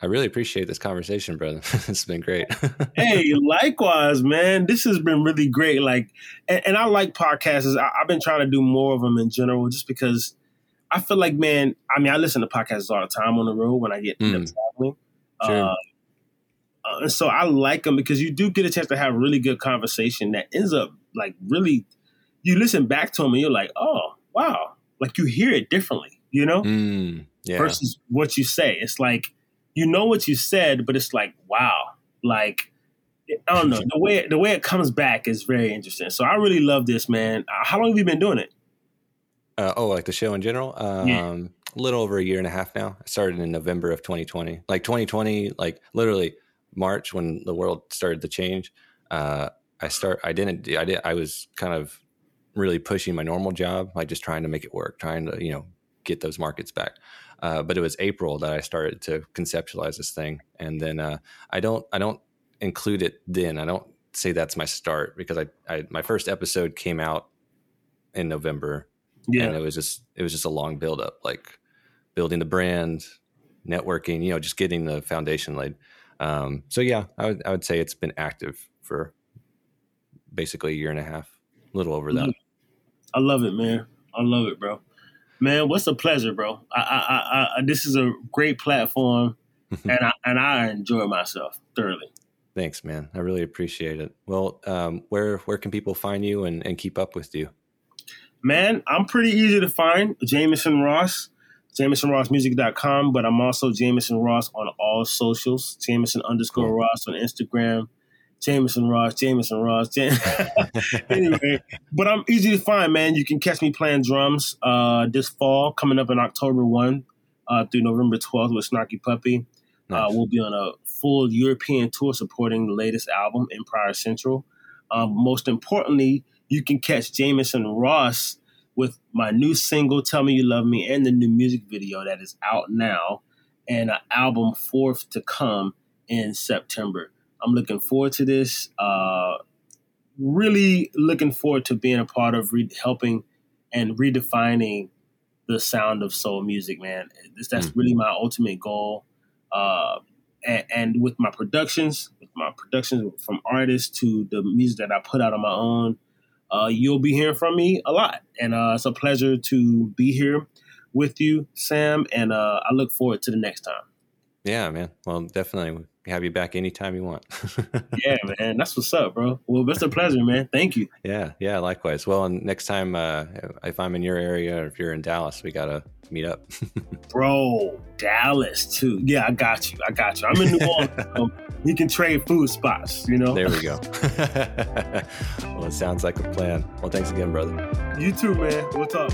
I really appreciate this conversation, brother. *laughs* it's been great. hey, likewise, man. This has been really great. Like, and, and I like podcasts. I, have been trying to do more of them in general, just because I feel like, man. I mean, I listen to podcasts all the time on the road when I get mm. traveling. Sure. Uh, uh, and so I like them because you do get a chance to have a really good conversation that ends up like really. You listen back to them and you're like, oh wow, like you hear it differently, you know, mm, yeah. versus what you say. It's like you know what you said, but it's like wow, like I don't know *laughs* the way the way it comes back is very interesting. So I really love this, man. Uh, how long have you been doing it? Uh, oh, like the show in general? Um, yeah. A little over a year and a half now. I started in November of 2020. Like 2020, like literally March when the world started to change, uh, I start. I didn't. I did. I was kind of really pushing my normal job, like just trying to make it work, trying to you know get those markets back. Uh, but it was April that I started to conceptualize this thing, and then uh, I don't. I don't include it then. I don't say that's my start because I, I my first episode came out in November. Yeah, and it was just it was just a long build up, like building the brand, networking, you know, just getting the foundation laid. Um, so yeah, I would I would say it's been active for basically a year and a half, a little over that. Mm-hmm. I love it, man. I love it, bro. Man, what's a pleasure, bro. I, I, I, this is a great platform, *laughs* and I and I enjoy myself thoroughly. Thanks, man. I really appreciate it. Well, um, where where can people find you and, and keep up with you? Man, I'm pretty easy to find. Jamison Ross JamisonRossMusic.com, but I'm also Jamison Ross on all socials. Jamison underscore Ross on Instagram. Jamison Ross, Jamison Ross. Jam- *laughs* anyway, but I'm easy to find, man. You can catch me playing drums uh, this fall, coming up in October 1 uh, through November 12th with Snarky Puppy. Uh, nice. Uh, we'll be on a full European tour supporting the latest album, Empire Central. Um, most importantly, you can catch Jamison Ross with my new single, Tell Me You Love Me, and the new music video that is out now, and an album forth to come in September. I'm looking forward to this. Uh, really looking forward to being a part of re- helping and redefining the sound of soul music, man. That's mm. really my ultimate goal. Uh, and, and, with my productions, with my productions from artists to the music that I put out on my own, uh, you'll be hearing from me a lot. And uh, it's a pleasure to be here with you, Sam. And uh, I look forward to the next time. Yeah, man. Well, definitely. Have you back anytime you want. *laughs* yeah, man, that's what's up, bro. Well, it's a pleasure, man. Thank you. Yeah, yeah, likewise. Well, and next time uh, if I'm in your area or if you're in Dallas, we gotta meet up. *laughs* bro, Dallas too. Yeah, I got you. I got you. I'm in New Orleans. *laughs* so we can trade food spots. You know. There we go. well, it sounds like a plan. Well, thanks again, brother. You too, man. We'll talk.